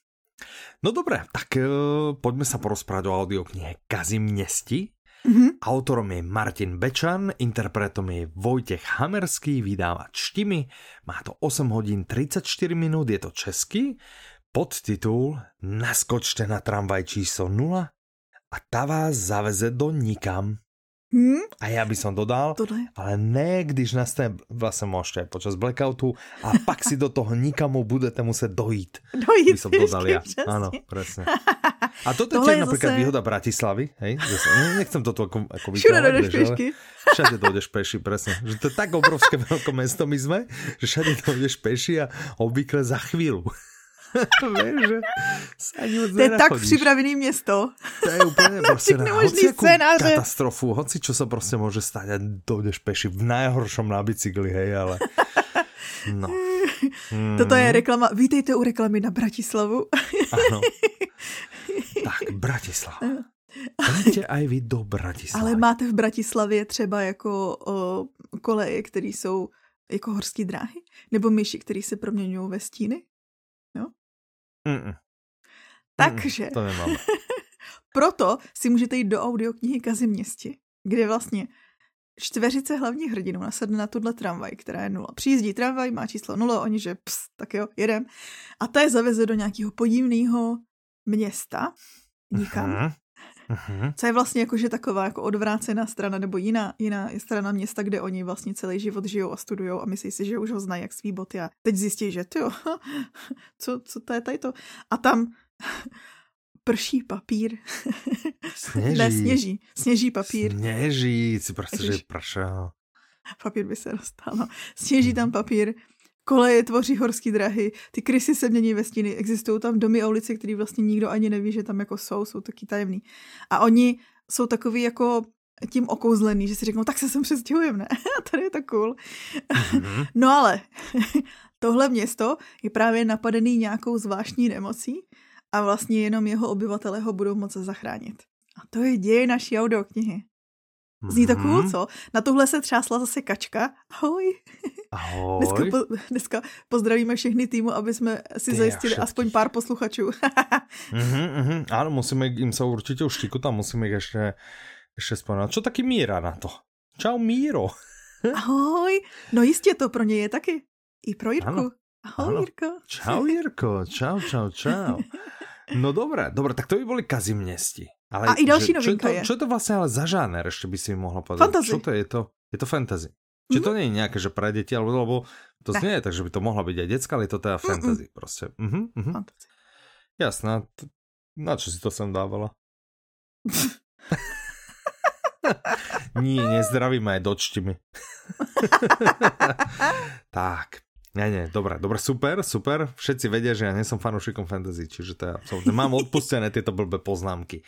No dobré, tak uh, poďme sa porozprávať o audioknihe Kazimnesti. Mm-hmm. Autorom je Martin Bečan, interpretom je Vojtech Hamerský, vydávač Štimy. Má to 8 hodín 34 minút, je to český. Podtitul Naskočte na tramvaj číslo 0 a ta vás zaveze do nikam. Hmm? A já by som dodal, Dodaj. ale ne, když nastane, vlastně můžete počas blackoutu a pak si do toho nikamu budete muset dojít. Dojít, by som dodal ja. Ano, presne. A toto je tiež napríklad zase... výhoda Bratislavy, hej? Zase, nechcem toto ako, ako Všude dojdeš pešky. Všade dojdeš peši, presne. Že to je tak obrovské veľké mesto my sme, že všade dojdeš peši a obvykle za chvíľu. Vieš, že sa ani moc To je tak připravený město. To je úplne proste na hociakú scénáře. katastrofu, hoci čo sa proste môže stať a dojdeš peši v najhoršom na bicykli, hej, ale... No. Mm, Toto je reklama. Vítejte u reklamy na Bratislavu. Áno. Tak, Bratislava. Poďte aj vy do Bratislavy. Ale máte v Bratislavě třeba jako o, koleje, které jsou jako horské dráhy? Nebo myši, které se proměňují ve stíny? Mm-mm. Takže To nemáme. proto si můžete jít do audioknihy Kaziměsti, kde vlastně čtveřice hlavních hrdinů nasedne na tuhle tramvaj, která je nula. Přijízdí tramvaj, má číslo nula, oni že ps, tak jo, jedem. A ta je zaveze do nějakého podivného města, nikam, Mhm. Mhm. co je vlastně jakože taková jako odvrácená strana nebo jiná, jiná strana města, kde oni vlastně celý život žijou a studují a myslí si, že už ho znají jak svý boty a teď zjistí, že ty co, co to je tady to? A tam prší papír. Sněží. ne, sněží. Sněží papír. Sněží, si prostě, že pršel. Papír by se dostal. No. Sněží tam papír. Koleje tvoří horský drahy, ty krysy se mění ve stíny, existují tam domy a ulice, které vlastně nikdo ani neví, že tam jako jsou, jsou taky tajemný. A oni jsou takový jako tím okouzlený, že si řeknou, tak se sem přestěhujeme, ne? A tady je to cool. Mhm. No ale tohle město je právě napadený nějakou zvláštní nemocí a vlastně jenom jeho obyvatele ho budou moci zachránit. A to je děj naší audioknihy. Zní to cool, Mhm. co? Na tohle se třásla zase kačka. Ahoj. Ahoj. Dneska, po, dneska pozdravíme všechny týmu, aby jsme si Ty zajistili všetkých. aspoň pár posluchačů. Mhm, mhm. Áno, musíme, im sa určite už tam musíme ich ešte, ešte spomenúť. Čo taký Míra na to? Čau Míro. Ahoj. No jistě to pro něj je taky. I pro Jirku. Ano. Ahoj, Ano. Jirko. Čau Jirko, čau, čau, čau. No dobré, dobré, tak to by boli kazimnesti. Ale A i další že, novinka čo je. To, čo je to vlastne ale za žáner, ešte by si mohla povedať? Fantasy. Čo to je? Je to, je to fantasy. Či to nie je nejaké, že pre deti, alebo, lebo to Ne. znie, takže by to mohla byť aj detská, ale je to teda fantasy proste. Mhm, mhm. Fantazie. Jasná. Na čo si to sem dávala? Nie, nezdravíme aj dočti mi. tak. Nie, nie, dobre, dobre, super, super. Všetci vedia, že ja nie som fanúšikom fantasy, čiže to je absolútne. Mám odpustené tieto blbé poznámky.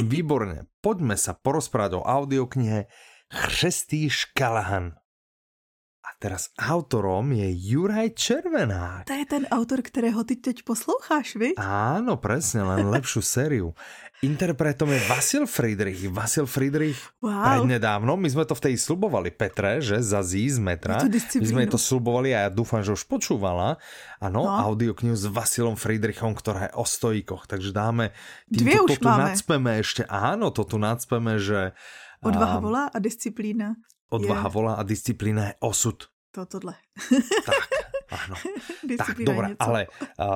Výborne. Poďme sa porozprávať o audioknihe Chřestý Škalahan. A teraz autorom je Juraj Červenák. To je ten autor, kterého ty teď posloucháš, vy? Áno, presne, len lepšiu sériu. Interpretom je Vasil Friedrich. Vasil Friedrich Wow. prednedávno, my sme to vtedy slubovali Petre, že za Z z metra. To My sme to slubovali a ja dúfam, že už počúvala. Áno, No. audioknihu s Vasilom Friedrichom, ktorá je o stojíkoch. Takže dáme... Dvě týmto už to tu máme. nadspeme ešte. Áno, to tu nadspeme, že... Odvaha volá a disciplína. Odvaha je- volá a disciplína je osud. To tohle. Tak, áno. Tak, něco. ale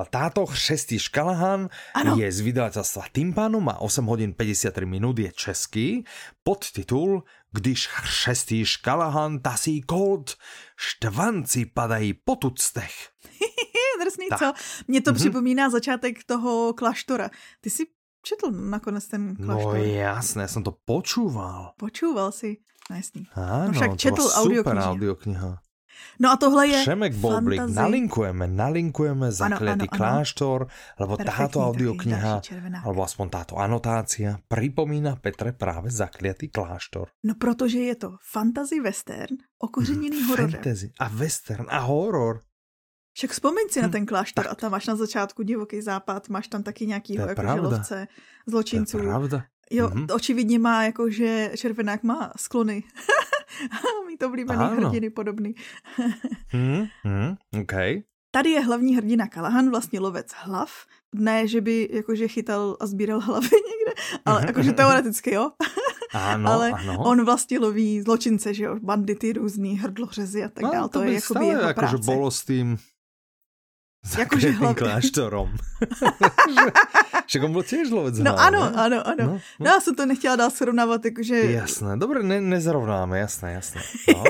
táto šestý Škalahan Ano. je z vydavateľstva Timpanu, má 8 hodín 53 minút, je český. Podtitul Když šestý Škalahan tasí kolt, štvanci padají po tuctech. Drsný, Tak. co? Mně to Mhm. připomíná začátek toho kláštora. Ty jsi četl nakonec ten No kláštor? jasné, som to počúval. Počúval si? No jasný. Áno, však to četl bola super audiokniha. No a tohle je Šemek Boblik, fantasy. nalinkujeme, nalinkujeme zakletý ano, ano. kláštor, lebo Perfektní, táto audiokniha, alebo aspoň táto anotácia, pripomína Petre práve zakliatý kláštor. No protože je to fantasy western, okořeněný hororem. Fantasy a western a horor. Však vzpomeň si na Hm, ten kláštor a tam máš na začátku divoký západ, máš tam taky nějakýho jako pravda. želovce, To je zločinců. pravda. Jo, Mhm. očividně má jako, že červenák má sklony. Mít oblíbený Áno. hrdiny podobný. Hm, hm, OK. Tady je hlavní hrdina Kalahan, vlastně lovec hlav. Ne, že by jakože chytal a sbíral hlavy někde, ale Mhm, jakože mhm, teoreticky jo. Áno, ale áno. on vlastně loví zločince, že jo, bandity různý, hrdlořezy a tak dále. To, to je by jakoby stále jeho akože práce. bolo s tým Jakože zakrytým hlav- kláštorom. Že- Však on bol tiež lovec No ano, ano, ano. No, No, já jsem to nechtěla dál srovnávat, jakože... Jasné, dobre, ne, nezrovnáme, jasné, jasné. No.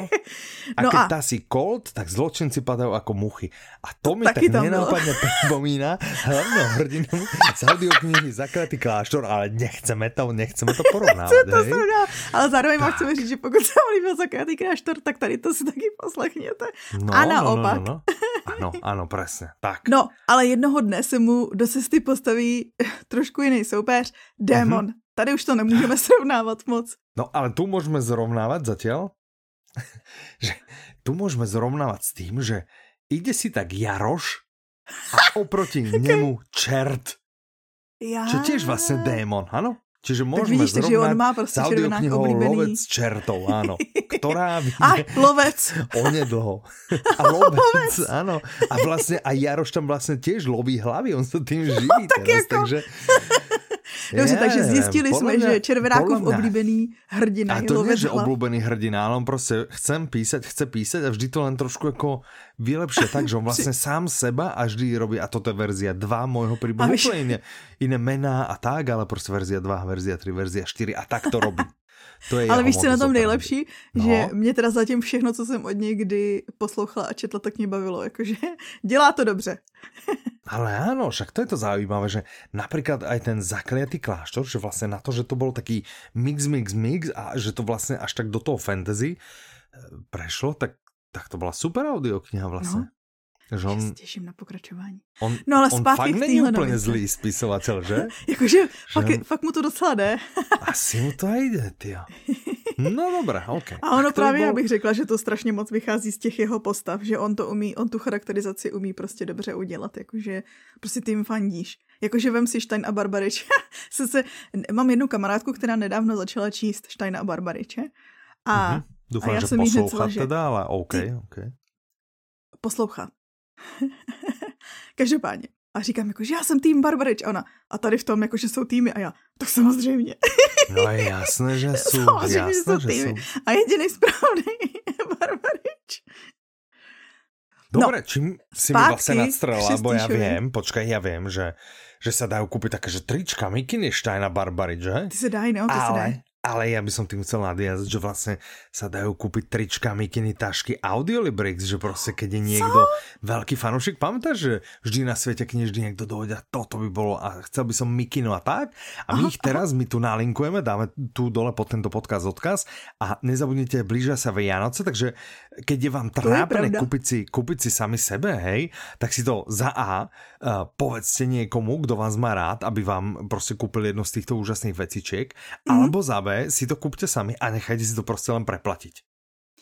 A No keď a- si kolt, tak zločinci padajú ako muchy. A to mi tak nenápadne pripomína hlavného hrdinu z audioknihy Zakletý kláštor, ale nechceme to, nechceme to porovnávať. Co to hej? srovná? Ale zároveň vám Tak. chceme říct, že pokud se vám líbil zakrytý kráštor, tak tady to si taky poslechněte. No, A no, naopak. No, no, no. Ano, ano, presne. Tak. No, ale jednoho dne se mu do cesty postaví trošku jiný soupeř, démon. Uh-huh. Tady už to nemůžeme srovnávat moc. No, ale tu můžeme zrovnávat zatiaľ, že tu můžeme zrovnávat s tím, že ide si tak Jaroš a oproti němu čert. Ja. Čo tiež vlastne démon, ano? Čiže môžeme vidíš, že on má prostě červenák oblíbený. Lovec čertov, áno. Ktorá vyjde... A lovec. Onedlho. A lovec, lovec, áno. A vlastne aj Jaroš tam vlastne tiež loví hlavy, on sa tým živí no, tak teraz, jako... takže... Dobře, takže zjistili jsme, že Červenákov oblíbený hrdina a to nie, že oblíbený hrdina, ale on prostě chcem písať, chce písať a vždy to len trošku jako vylepšie tak, že on vlastně sám seba a vždy robí, a toto je verzia 2 môjho príbehu, úplně iné, iné mená a tak, ale prostě verzia 2, verzia 3, verzia 4 a tak to robí. To je Ale víš, co na tom nejlepší? No. Že mě teda zatím všechno, co jsem od něj kdy poslouchala a četla, tak mě bavilo. Jakože dělá to dobře. Ale áno, však to je to zaujímavé, že napríklad aj ten zakliatý kláštor, že vlastne na to, že to bol taký mix, mix, mix a že to vlastne až tak do toho fantasy eh, prešlo, tak, tak to byla super audiokniha vlastne. No. Že on, se těším na pokračování. On, no ale on fakt není úplně zlý spisovatel, že? Jakože fakt, on... fakt mu to docela jde. Asi mu to jde, ty. No dobré, ok. A ono tak právě, byl... bych řekla, že to strašně moc vychází z těch jeho postav, že on to umí, on tu charakterizaci umí prostě dobře udělat, jakože prostě tím fandíš. Jakože vem si Stein a Barbarič. se, mám jednu kamarádku, která nedávno začala číst Stein a Barbariče. A, mm-hmm. Doufám, a já že jsem poslouchat teda, ale OK, ty, OK. Poslouchat. Každopádně. A říkám jako, že já jsem tým Barbarič. A ona, a tady v tom, jako, že jsou týmy. A já, tak samozřejmě. No je jasné, že jsou. Samozřejmě, jasné, že jsou týmy. Že jsou. A jediný správný je Barbarič. Dobre, no, čím si mi vlastně nadstrela, bo já vím, počkej, já vím, že, že se dají koupit také, že trička Mikiny Steina Barbarič, že? Ty se dají, no, ty ale, se dají. Ale ja by som tým chcel nadviazať, že vlastne sa dajú kúpiť trička, mikiny, tašky, audiolibrix, že proste keď je niekto Co? veľký fanúšik, pamätáš, že vždy na svete kniždy niekto dojde a toto by bolo a chcel by som mikino a tak. A my aha, ich teraz, aha. my tu nalinkujeme, dáme tu dole pod tento podcast odkaz a nezabudnite, blížia sa Vianoce, takže keď je vám trápne kúpiť si, kúpiť si sami sebe, hej, tak si to za A uh, povedzte niekomu, kdo vás má rád, aby vám prostě kúpil jedno z týchto úžasných vecičiek, mm. alebo za B si to kupte sami a nechajte si to prostě len preplatiť.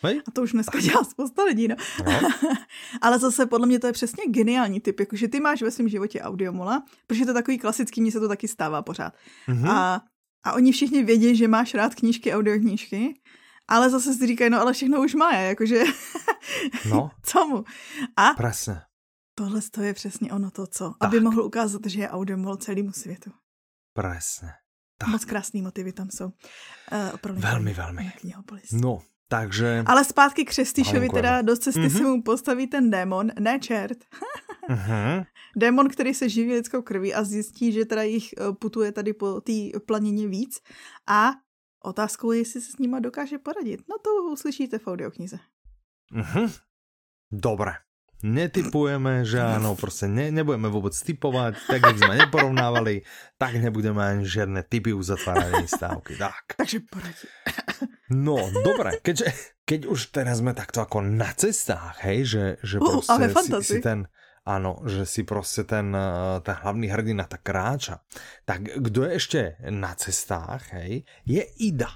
Hej? A to už dneska dělá spousta lidí, no. no. Ale zase podle mě to je přesně geniální typ, jakože ty máš ve svém životě audiomola, protože to je takový klasický, mně se to taky stává pořád. Mm-hmm. A, a oni všichni vědí, že máš rád knížky, audioknížky, ale zase si říkají, no ale všechno už má, jakože no. co mu. A Presne. tohle to je přesně ono to, co. Tak. Aby mohl ukázat, že je audiomol celému světu. Presne. Tak. Moc krásný motivy tam jsou. Uh, velmi, velmi. No, takže... Ale zpátky k Křestýšovi, teda do cesty mm-hmm. se mu postaví ten démon, ne čert. mm-hmm. Démon, který se živí lidskou krví a zjistí, že teda jich eh, putuje tady po té planině víc. A otázkou je, jestli se s nima dokáže poradit. No to uslyšíte v audioknize. Mm-hmm. Dobré netypujeme, že áno, prostě ne, nebudeme vůbec typovat, tak jak jsme neporovnávali, tak nebudeme ani žiadne typy uzatvárania stávky. Tak. Takže poradí. No, dobré, keďže, keď už teraz jsme takto jako na cestách, hej, že, že uh, prostě ale si, si ten, ano, že si prostě ten, ten hlavní hrdina tak kráča. Tak kdo je ještě na cestách, hej, je Ida.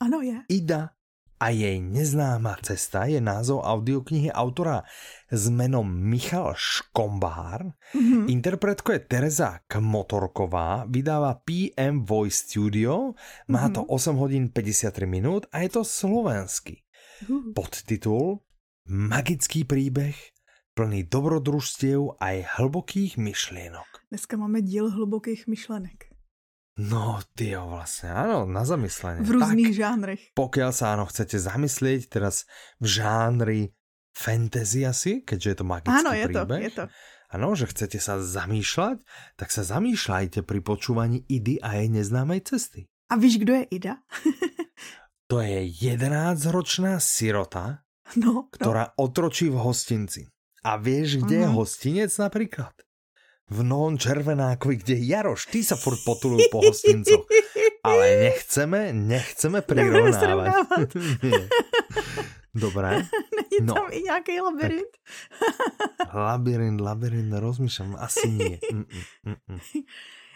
Ano, je. Ida a jej neznáma cesta je názov audioknihy autora s menom Michal Škombár. Mm-hmm. Interpretko je Tereza Kmotorková, vydáva PM Voice Studio, má mm-hmm. to 8 hodín 53 minút a je to slovenský. Uh. Podtitul Magický príbeh plný dobrodružstiev aj hlbokých myšlienok. Dneska máme díl hlbokých myšlenek. No, ty jo, vlastně, ano, na zamyslenie. V různých tak, žánrech. Pokiaľ sa ano, chcete zamyslieť teraz v žánri fantasy asi, keďže je to magický Áno, je príbeh. to, je to. Ano, že chcete sa zamýšľať, tak sa zamýšľajte pri počúvaní Idy a jej neznámej cesty. A víš, kdo je Ida? to je 11-ročná sirota, no, ktorá no. otročí v hostinci. A vieš, kde uh -huh. je mhm. hostinec napríklad? V novom Červenákovi, kde Jaroš, ty sa furt potulujú po hostincoch. Ale nechceme, nechceme prirovnávať. Dobré. Není no. tam i nějaký labirint? labirint, labirint, rozmýšlám, asi nie. Mm, mm, mm,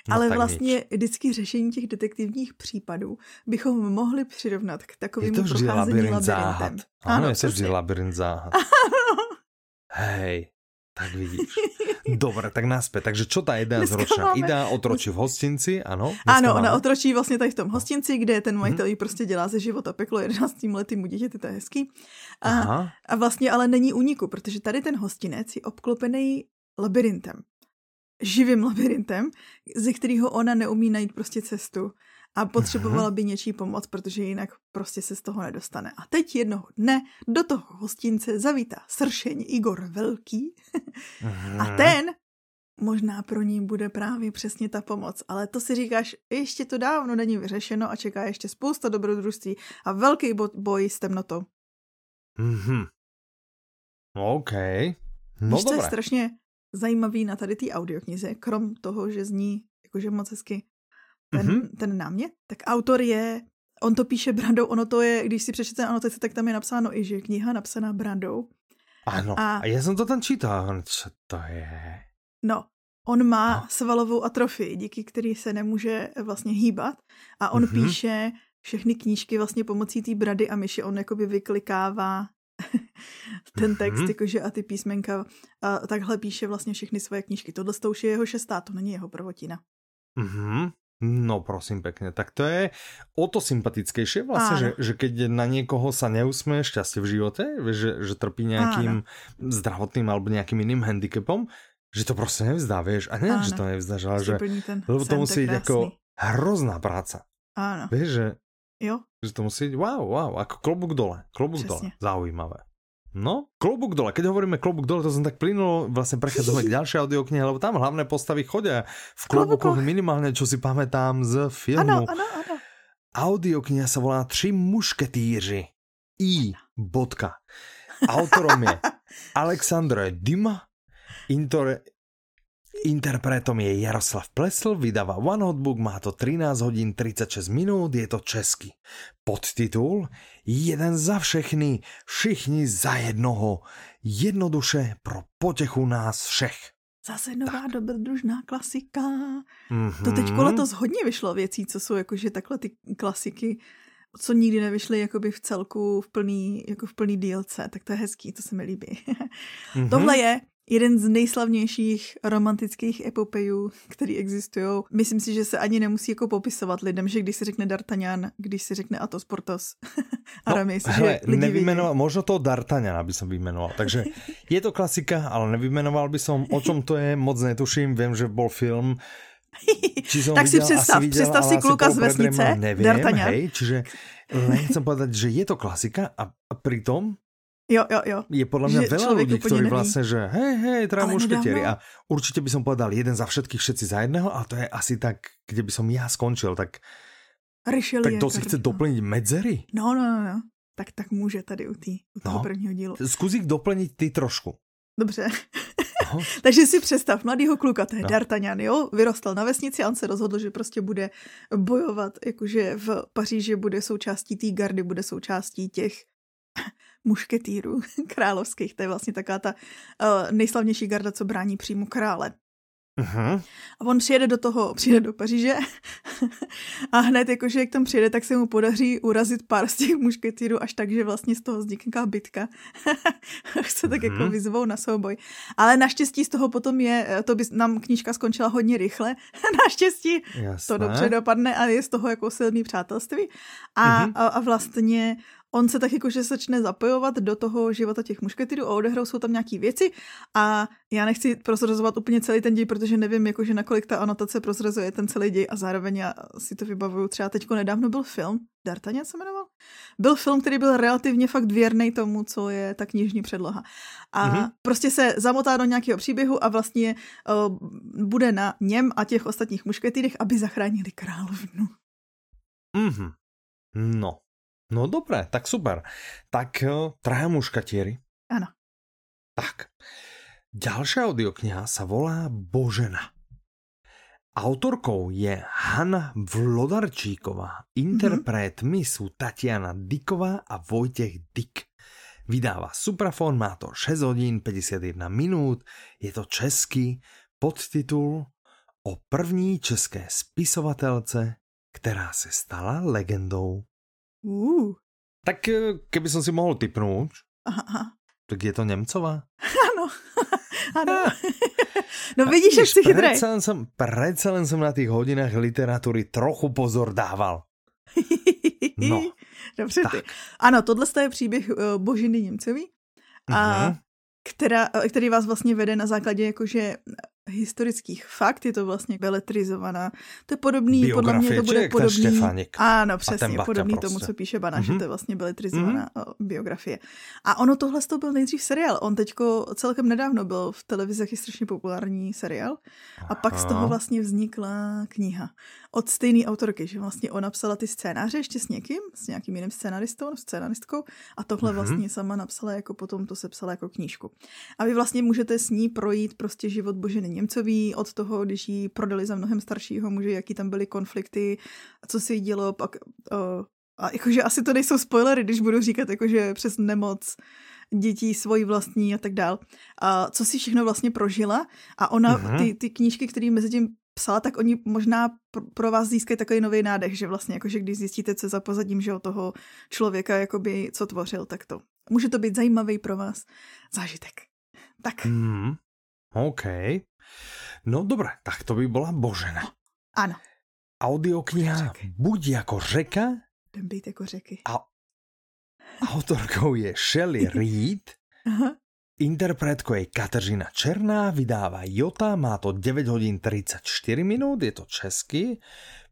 No, Ale vlastně nič. vždycky řešení těch detektivních případů bychom mohli přirovnat k takovému je to vždy labirint záhad. Ano, je to vždy labirint záhad. Hej, tak vidíš. Dobre, tak naspäť. Takže čo ta jedna z ročná? Ida otročí v hostinci, ano? Ano, ona otročí vlastně tady v tom hostinci, kde ten majitel hmm. prostě dělá ze života peklo 11 letým dítěti, to je hezký. A, a vlastně ale není úniku, protože tady ten hostinec je obklopený labirintem živým labirintem, ze kterého ona neumí najít prostě cestu a potřebovala by něčí pomoc, protože jinak prostě se z toho nedostane. A teď jednoho dne do toho hostince zavítá sršeň Igor Velký a ten možná pro ní bude právě přesně ta pomoc. Ale to si říkáš, ještě to dávno není vyřešeno a čeká ještě spousta dobrodružství a velký boj s temnotou. Mhm. OK. No Víš, dobré. je strašně zajímavý na tady té audioknize, krom toho, že zní jakože moc hezky ten, mm-hmm. ten námět, tak autor je, on to píše Brandou, ono to je, když si přečtete anotaci, tak tam je napsáno i, že kniha napsaná Brandou. Ano, a, a já jsem to tam čítal, co to je? No, on má no. svalovou atrofii, díky který se nemůže vlastně hýbat a on mm-hmm. píše všechny knížky vlastně pomocí té brady a myši, on jakoby vyklikává ten text, mm-hmm. jakože a ty písmenka a takhle píše vlastně všechny svoje knížky. Tohle to už je jeho šestá, to není jeho prvotina. Mm-hmm. No prosím pekne, tak to je o to sympatickejšie vlastne, že, že keď na niekoho sa neusmeje šťastie v živote, že, že trpí nejakým Áno. zdravotným alebo nejakým iným handicapom, že to prostě nevzdá, vieš, a ne, že to nevzdáš, ale že, lebo to musí byť ako hrozná práca. Áno. Vieš, že Jo. Že to musí, wow, wow, ako klobúk dole, klobúk Přesně. dole, zaujímavé. No, klobúk dole. Keď hovoríme klobúk dole, to som tak plynulo, vlastne prechádzame k ďalšej audioknihe, lebo tam hlavné postavy chodia v klobúkoch minimálne, čo si pamätám z filmu. Ano, ano, ano. Audiokniha sa volá Tři mušketýři. I. Bodka. Autorom je Alexandre Dima, Intore, Interpretom je Jaroslav Plesl, vydáva One Hotbook, má to 13 hodin 36 minut, je to český. Podtitul Jeden za všechny, všichni za jednoho. Jednoduše pro potěchu nás všech. Zase nová tak. dobrodružná klasika. Mm-hmm. To teď letos hodně vyšlo věcí, co jsou jakože takhle ty klasiky, co nikdy nevyšly jakoby v celku v plný, jako v plný dílce, tak to je hezký, to se mi líbí. mm-hmm. Tohle je jeden z nejslavnějších romantických epopejů, který existují. Myslím si, že se ani nemusí jako popisovat lidem, že když se řekne D'Artagnan, když se řekne Atos Portos, Aramis, no, hele, že lidi nevymenoval, možno toho D'Artagnana by som vymenoval. Takže je to klasika, ale nevymenoval by som, o čom to je, moc netuším, vím, že bol film, tak si představ, videl, představ si kluka z vesnice, nevím, D'Artagnan. Hej, čiže len chcem povedať, že je to klasika a, a pritom Jo, jo, jo. Je podľa mňa že veľa ľudí, ktorí neví. vlastne, že hej, hej, traja mušketieri. A určite by som povedal jeden za všetkých, všetci za jedného, a to je asi tak, kde by som ja skončil, tak... Richelieu, tak to si chce doplniť medzery? No, no, no, no. Tak, tak může tady u, tý, u toho no. prvního dílu. Zkus doplniť ty trošku. Dobře. Takže si představ mladýho kluka, to je no. D'Artagnan, jo, vyrostl na vesnici a on se rozhodl, že prostě bude bojovat, jakože v Paříži bude součástí té gardy, bude součástí těch mušketýrů královských. To je vlastně taková ta uh, nejslavnější garda, co brání přímo krále. Uh-huh. A on přijede do toho, přijede do Paříže a hned jakože jak tam přijede, tak se mu podaří urazit pár z těch mušketýrů až tak, že vlastně z toho vznikne bitka. se tak jako mhm. vyzvou na souboj. Ale naštěstí z toho potom je, eh, to by nám knížka skončila hodně rychle, naštěstí Jasné. to dobře dopadne a je z toho jako silný přátelství. A, uh-huh. a, a vlastně on se tak jakože začne zapojovat do toho života těch mušketýrů a odehrou jsou tam nějaký věci a já nechci prozrazovat úplně celý ten děj, protože nevím, jakože nakolik ta anotace prozrazuje ten celý děj a zároveň já si to vybavuju. Třeba teďko nedávno byl film, D'Artagnan se jmenoval? Byl film, který byl relativně fakt věrný tomu, co je ta knižní předloha. A mm-hmm. prostě se zamotá do nějakého příběhu a vlastně uh, bude na něm a těch ostatních mušketýrech, aby zachránili královnu. Mhm. No, No dobré, tak super. Tak eh, traja muškatieri. Áno. Tak. Ďalšia audiokniha sa volá Božena. Autorkou je Hanna Vlodarčíková. Interpretmi mm-hmm. sú Tatiana Diková a Vojtech Dik. Vydává Suprafon, má to 6 hodin 51 minut, je to český podtitul o první české spisovatelce, která se stala legendou. Uh. Tak eh, keby som si mohl typnout, Aha. tak je to Němcová. Ano. ano. no vidíš, jak jsi chytrý. Predsa len som, predsa len som na tých hodinách literatúry trochu pozor dával. No. Dobře ty. Ano, tohle je příběh uh, Božiny Němcový, a Mhm. která, eh, který vás vlastně vede na základě jakože historických fakt, je to vlastně beletrizovaná. To je podobný, podle mě to bude podobný. Ano, přesně, podobný prostě. tomu, co píše Bana, že Mhm. to je vlastně beletrizovaná mm biografie. A ono tohle to byl nejdřív seriál. On teďko celkem nedávno byl v televizi taky strašně populární seriál. A pak z toho Aha. vlastně vznikla kniha od stejné autorky, že vlastně ona napsala ty scénáře ještě s někým, s nějakým jiným scénaristou, scénaristkou a tohle Mhm. vlastně sama napsala jako potom to sepsala jako knížku. A vy vlastně můžete s ní projít prostě život Boženy Němcový od toho, když ji prodali za mnohem staršího muže, jaký tam byly konflikty, co se jí dělo, pak uh, a jakože asi to nejsou spoilery, když budu říkat jakože přes nemoc dětí svoji vlastní a tak dál. A co si všechno vlastně prožila a ona, Mhm. ty, ty knížky, které mezi tím psala, tak oni možná pro, vás získají takový nový nádech, že vlastně jakože když zjistíte, co za pozadím že, toho člověka, jakoby, co tvořil, tak to. Může to být zajímavý pro vás zážitek. Tak, Mm, OK. No dobré, tak to by bola Božena. ano, Audiokniha. Buď jako řeka jdem být jako řeky. a autorkou je Shelley Reed, Aha. interpretkou je Kateřina Černá, vydává Jota, má to 9 hodin 34 minut, je to český,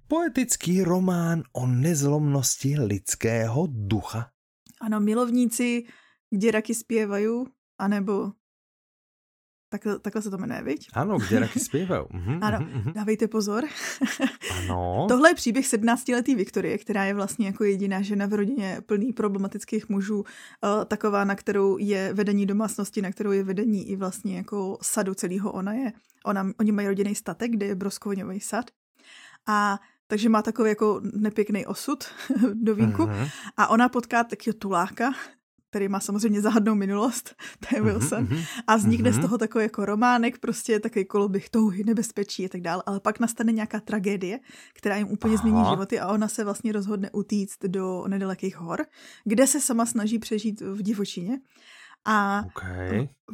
poetický román o nezlomnosti lidského ducha. Ano, milovníci, kde raky zpěvají, anebo takhle, takhle se to jmenuje, viď? Ano, kde raky zpěvají. Mhm, Ano. mhm, mhm. Dávejte pozor. Ano. Tohle je příběh 17-letý Viktorie, která je vlastně jako jediná žena v rodině plný problematických mužů, uh, taková, na kterou je vedení domácnosti, na kterou je vedení i vlastně jako sadu celého ona je. Ona, oni mají rodinný statek, kde je broskovoňový sad. A takže má takový jako nepěkný osud do vínku. Mhm. A ona potká takového tuláka, který má samozřejmě záhadnou minulost, to je Wilson. Mhm, mhm. A vznikne z Mhm. toho takový jako románek, prostě takový koloběh touhy, nebezpečí a tak dále. Ale pak nastane nějaká tragédie, která jim úplně Aha. změní životy a ona se vlastně rozhodne utíct do nedalekých hor, kde se sama snaží přežít v divočině. A OK.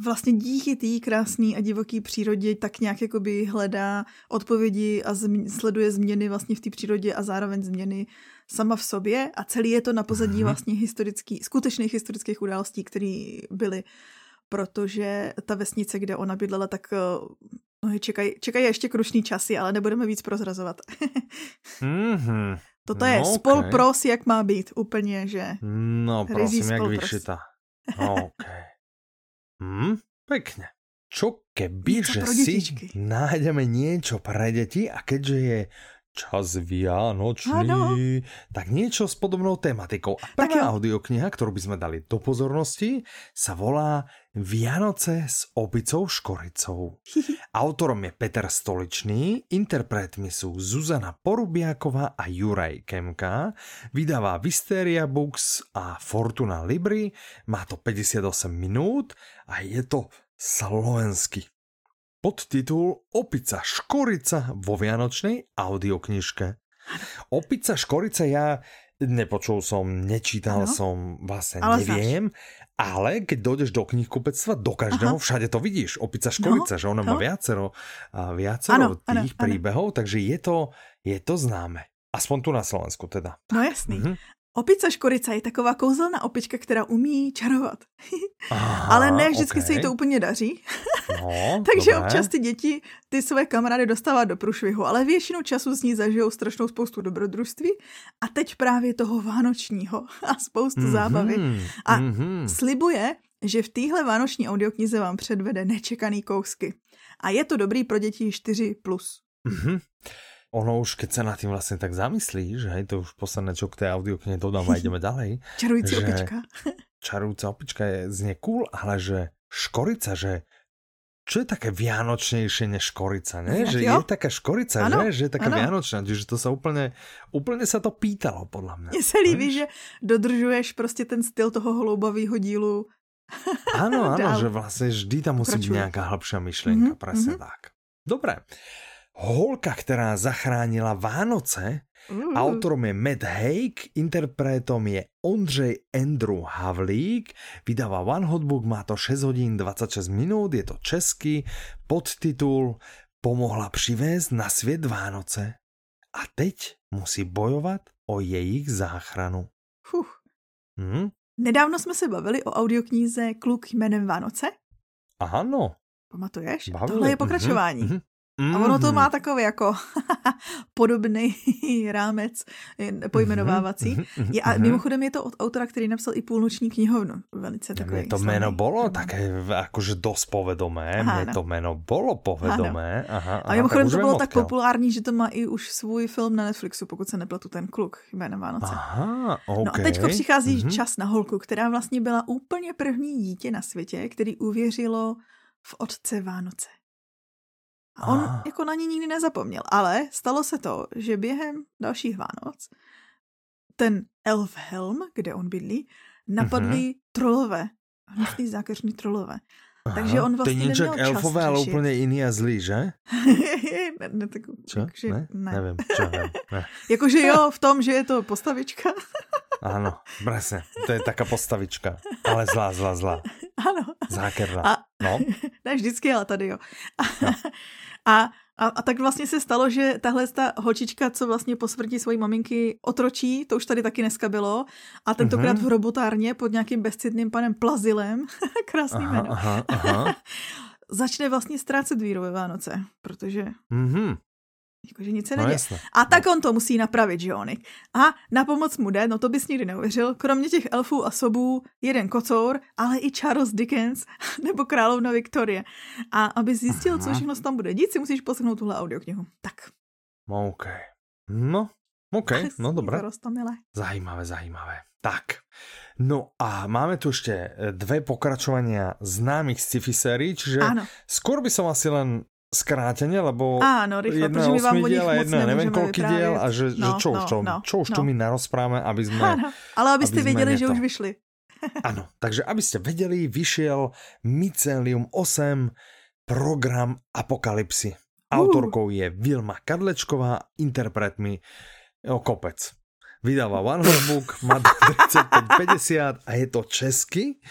vlastně díky té krásné a divoké přírodě tak nějak jakoby hledá odpovědi a zm- sleduje změny vlastně v té přírodě a zároveň změny sama v sobě a celý je to na pozadí Mhm. vlastně historický, skutečných historických událostí, které byly, protože ta vesnice, kde ona bydlela, tak eh, no, čekají čekaj ještě krušný časy, ale nebudeme víc prozrazovat. Mhm. Toto je No, spol okej. pros, jak má být, úplně, že No, prosím, jak vyšita. OK. Hm, pekne. Čo keby, Niečo že pro si nájdeme niečo pre deti a keďže je čas vianočný, Áno. tak niečo s podobnou tematikou. A Tak prvá jo. audiokniha, ktorú by sme dali do pozornosti, sa volá Vianoce s opicou škoricou. Autorom je Peter Stoličný, interpretmi sú Zuzana Porubiaková a Juraj Kemka, vydává Visteria Books a Fortuna Libri, má to 58 minút a je to slovensky. Podtitul Opica škorica vo vianočnej audioknižke. Opica škorica ja nepočul som, nečítal Áno. som, vlastne Ale neviem, ale keď dojdeš do knihkupectva, do každého, Aha. všade to vidíš. Opica škorica, že ona má no. viacero, viacero áno, tých áno. príbehov, takže je to, je to známe. Aspoň tu na Slovensku teda. no jasný. Mhm. Opica škorica je taková kouzelná opička, která umí čarovat. Aha, Ale ne vždycky ok. se jí to úplně daří. No, Takže dobré. občas ty děti ty své kamarády dostává do průšvihu, ale většinu času s ní zažijou strašnou spoustu dobrodružství a teď právě toho vánočního a spoustu Mhm, zábavy. A mhm. Slibuje, že v téhle vánoční audioknize vám předvede nečekaný kousky. A je to dobrý pro děti 4+. Plus. Mhm. Ono už, keď sa nad tým vlastne tak zamyslíš, hej, to už posledné, čo k tej audioknihe dodám a ideme ďalej. Čarující Že- opička. Čarujúca opička je, znie cool, ale že škorica, že čo je také vianočnejšie než škorica, ne? Že jo. je taká škorica, Ano, že? Že je taká ano. vianočná, čiže to sa úplne, úplne sa to pýtalo, podľa mňa. Mně se líbí, že dodržuješ prostě ten styl toho hloubavého dílu Áno, áno, že vlastne vždy tam musí byť nejaká hĺbšia myšlienka, mm-hmm, presne mm-hmm. tak. Dobre. Holka, ktorá zachránila Vánoce, mm. autorom je Matt Haig, interpretom je Ondřej Andrew Havlík, vydáva One Hotbook, má to 6 hodín 26 minút, je to český, podtitul Pomohla přivést na svět Vánoce a teď musí bojovat o jejich záchranu. Fuh. Hmm? Nedávno jsme se bavili o audiokníze Kluk jménem Vánoce. Aha, no. Pamatuješ? Bavili. Tohle je pokračování. Mm-hmm. A ono to má mhm. takový jako podobný rámec pojmenovávací. Mhm, je, a mhm, mimochodem je to od autora, který napsal i půlnoční knihovnu. Velice takový. Mně to jméno bylo také jakože dost povedomé. Mně to jméno bylo povedomé. Aha, aha, a mimochodem to bylo tak populární, že to má i už svůj film na Netflixu, pokud se nepletu ten kluk jménem Vánoce. Aha, okay. No a teďko přichází mm-hmm. čas na holku, která vlastně byla úplně první dítě na světě, který uvěřilo v otce Vánoce. A on Aha. jako na ní nikdy nezapomněl. Ale stalo se to, že během dalších Vánoc ten Elfhelm, kde on bydlí, napadli uh-huh. trolové. Hnusný zákeřní trolové. Aha, Takže on vlastně to je neměl elfové, ale úplně jiný a zlý, že? ne, ne, tak, čo? Jakože, ne? ne? Nevím, čo, nevím. Ne. Jakože jo, v tom, že je to postavička. Ano, presne. To je taká postavička. Ale zlá, zlá, zlá. Ano. Zákerná. A, no. ne vždycky, ale tady jo. no. A, a, a tak vlastně se stalo, že tahle ta holčička, co vlastně po smrti svojí maminky otročí, to už tady taky dneska bylo, a tentokrát mm-hmm. v robotárně pod nějakým bezcidným panem Plazilem, krásný aha, jméno, aha, aha. začne vlastně ztrácet víru ve Vánoce, protože mm-hmm. Jakože nic se no, neděje. Jasne. A tak no. on to musí napravit, že onik. A na pomoc mu jde, no to bys nikdy neuvěřil, kromě těch elfů a sobů, jeden kocour, ale i Charles Dickens nebo královna Viktorie. A aby zjistil, Aha. co všechno tam bude dít, si musíš poslechnout tuhle audioknihu. Tak. OK. No, OK, no dobré. Zajímavé, zajímavé. Tak, no a máme tu ešte eh, dve pokračovania známych sci-fi sérií, čiže Áno. skôr by som asi len skráteně, lebo Áno, rýchlo, jedna je 8 diel a jedna neviem koľký diel a že, no, že čo, no, čo, no, čo už no. tu my narozpráme, aby sme... Áno, ale aby ste vedeli, že už vyšli. Áno, takže aby ste vedeli, vyšiel Mycelium 8 program Apokalypsy. Autorkou je Vilma Kadlečková, interpretmi o kopec. Vydáva One Book, má 3550 a je to česky.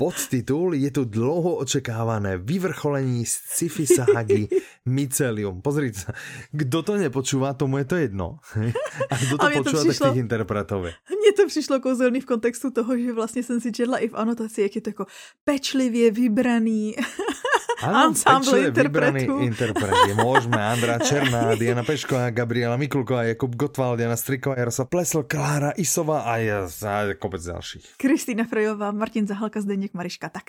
Podtitul je tu dlouho očekávané vyvrcholení sci-fi sahagy Mycelium. Pozrite sa, kdo to nepočúva, tomu je to jedno. A kdo to počúva, to přišlo, tak tých interpretov Mně to přišlo kouzelný v kontextu toho, že vlastně jsem si četla i v anotaci, jak je to jako pečlivě vybraný ano, ensemble interpretů. interpreti. Môžeme Andrá Černá, Diana Pešková, Gabriela Mikulková, Jakub Gotval, Diana Striková, Jaroslav Plesl, Klára Isová a, ja, a kopec dalších. Kristýna Frejová, Martin Zahalka, Zdeněk Mariška, tak.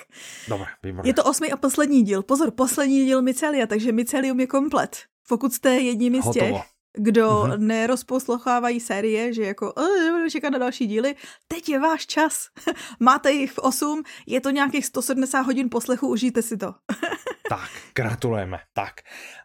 Dobre, výborné. Je to osmý a poslední díl. Pozor, poslední díl Mycelia, takže Mycelium je komplet. Pokud jste jedním z těch, kdo mm-hmm. nerozposlouchávají série, že jako budu čekat na další díly, teď je váš čas. Máte jich v 8, je to nějakých 170 hodin poslechu, užijte si to. tak, gratulujeme. Tak.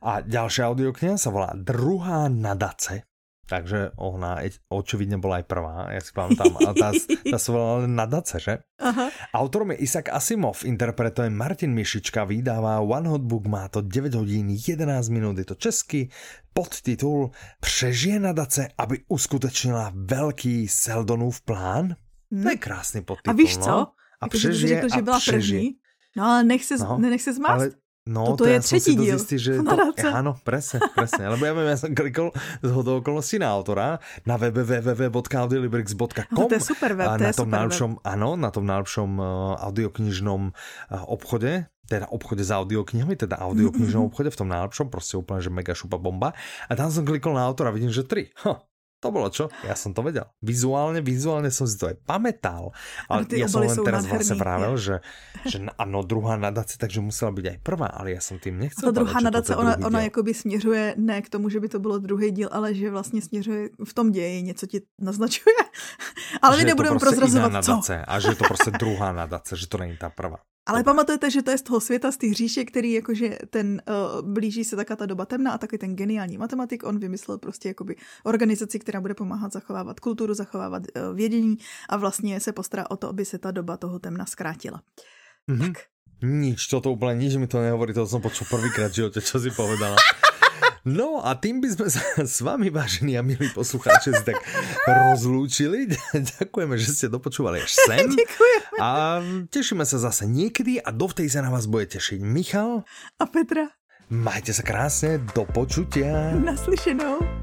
A další audiokniha se volá Druhá nadace takže ona očividne bola aj prvá, ja si pamätám. A tá, tá sa volala Nadace, že? Aha. Autorom je Isaac Asimov, interpretuje Martin Mišička, vydáva One Hot Book, má to 9 hodín, 11 minút, je to český, podtitul Přežije nadace, aby uskutečnila velký Seldonův plán? Hmm. To je krásný podtitul, A víš co? No? A jako, přežije řekl, že byla a přežije. první. No ale nech se, no, nech se zmást. Ale No, Toto to je třetí díl. Zistý, že to, áno, presne, presne. Lebo ja viem, ja som klikol z hodou okolností na autora na www.audiolibrix.com. No, to je super web, a to na tom najlepšom, áno, na tom najlepšom uh, audioknižnom uh, obchode, teda obchode s audioknihami, teda audioknižnom obchode v tom najlepšom, proste úplne, že mega šupa bomba. A tam som klikol na autora a vidím, že tri. Huh to bolo čo? Ja som to vedel. Vizuálne, vizuálne som si to aj pamätal. Ale ja som len teraz vlastne vravel, že, že ano, druhá nadace, takže musela byť aj prvá, ale ja som tým nechcel. Ta druhá nadace, ona, ona jakoby směřuje ne k tomu, že by to bylo druhý díl, ale že vlastně směřuje v tom ději, něco ti naznačuje. Ale my nebudeme prozrazovat nadace, co. A že je to prostě druhá nadace, že to není ta prvá. Ale pamatujete, že to je z toho světa, z té říše, který jakože ten uh, blíží se taká ta doba temná a taky ten geniální matematik, on vymyslel prostě jakoby organizaci, která bude pomáhat zachovávat kulturu, zachovávat uh, vědění a vlastně se postará o to, aby se ta doba toho temna zkrátila. Mm-hmm. Tak. Nič, toto úplne nič mi to nehovorí, to som počul prvýkrát v živote, čo si povedala. No a tým by sme sa s vami, vážení a milí poslucháči, tak rozlúčili. Ďakujeme, že ste dopočúvali až sem. Ďakujeme. A tešíme sa zase niekedy a dovtedy sa na vás bude tešiť Michal a Petra. Majte sa krásne, do počutia. Naslyšenou.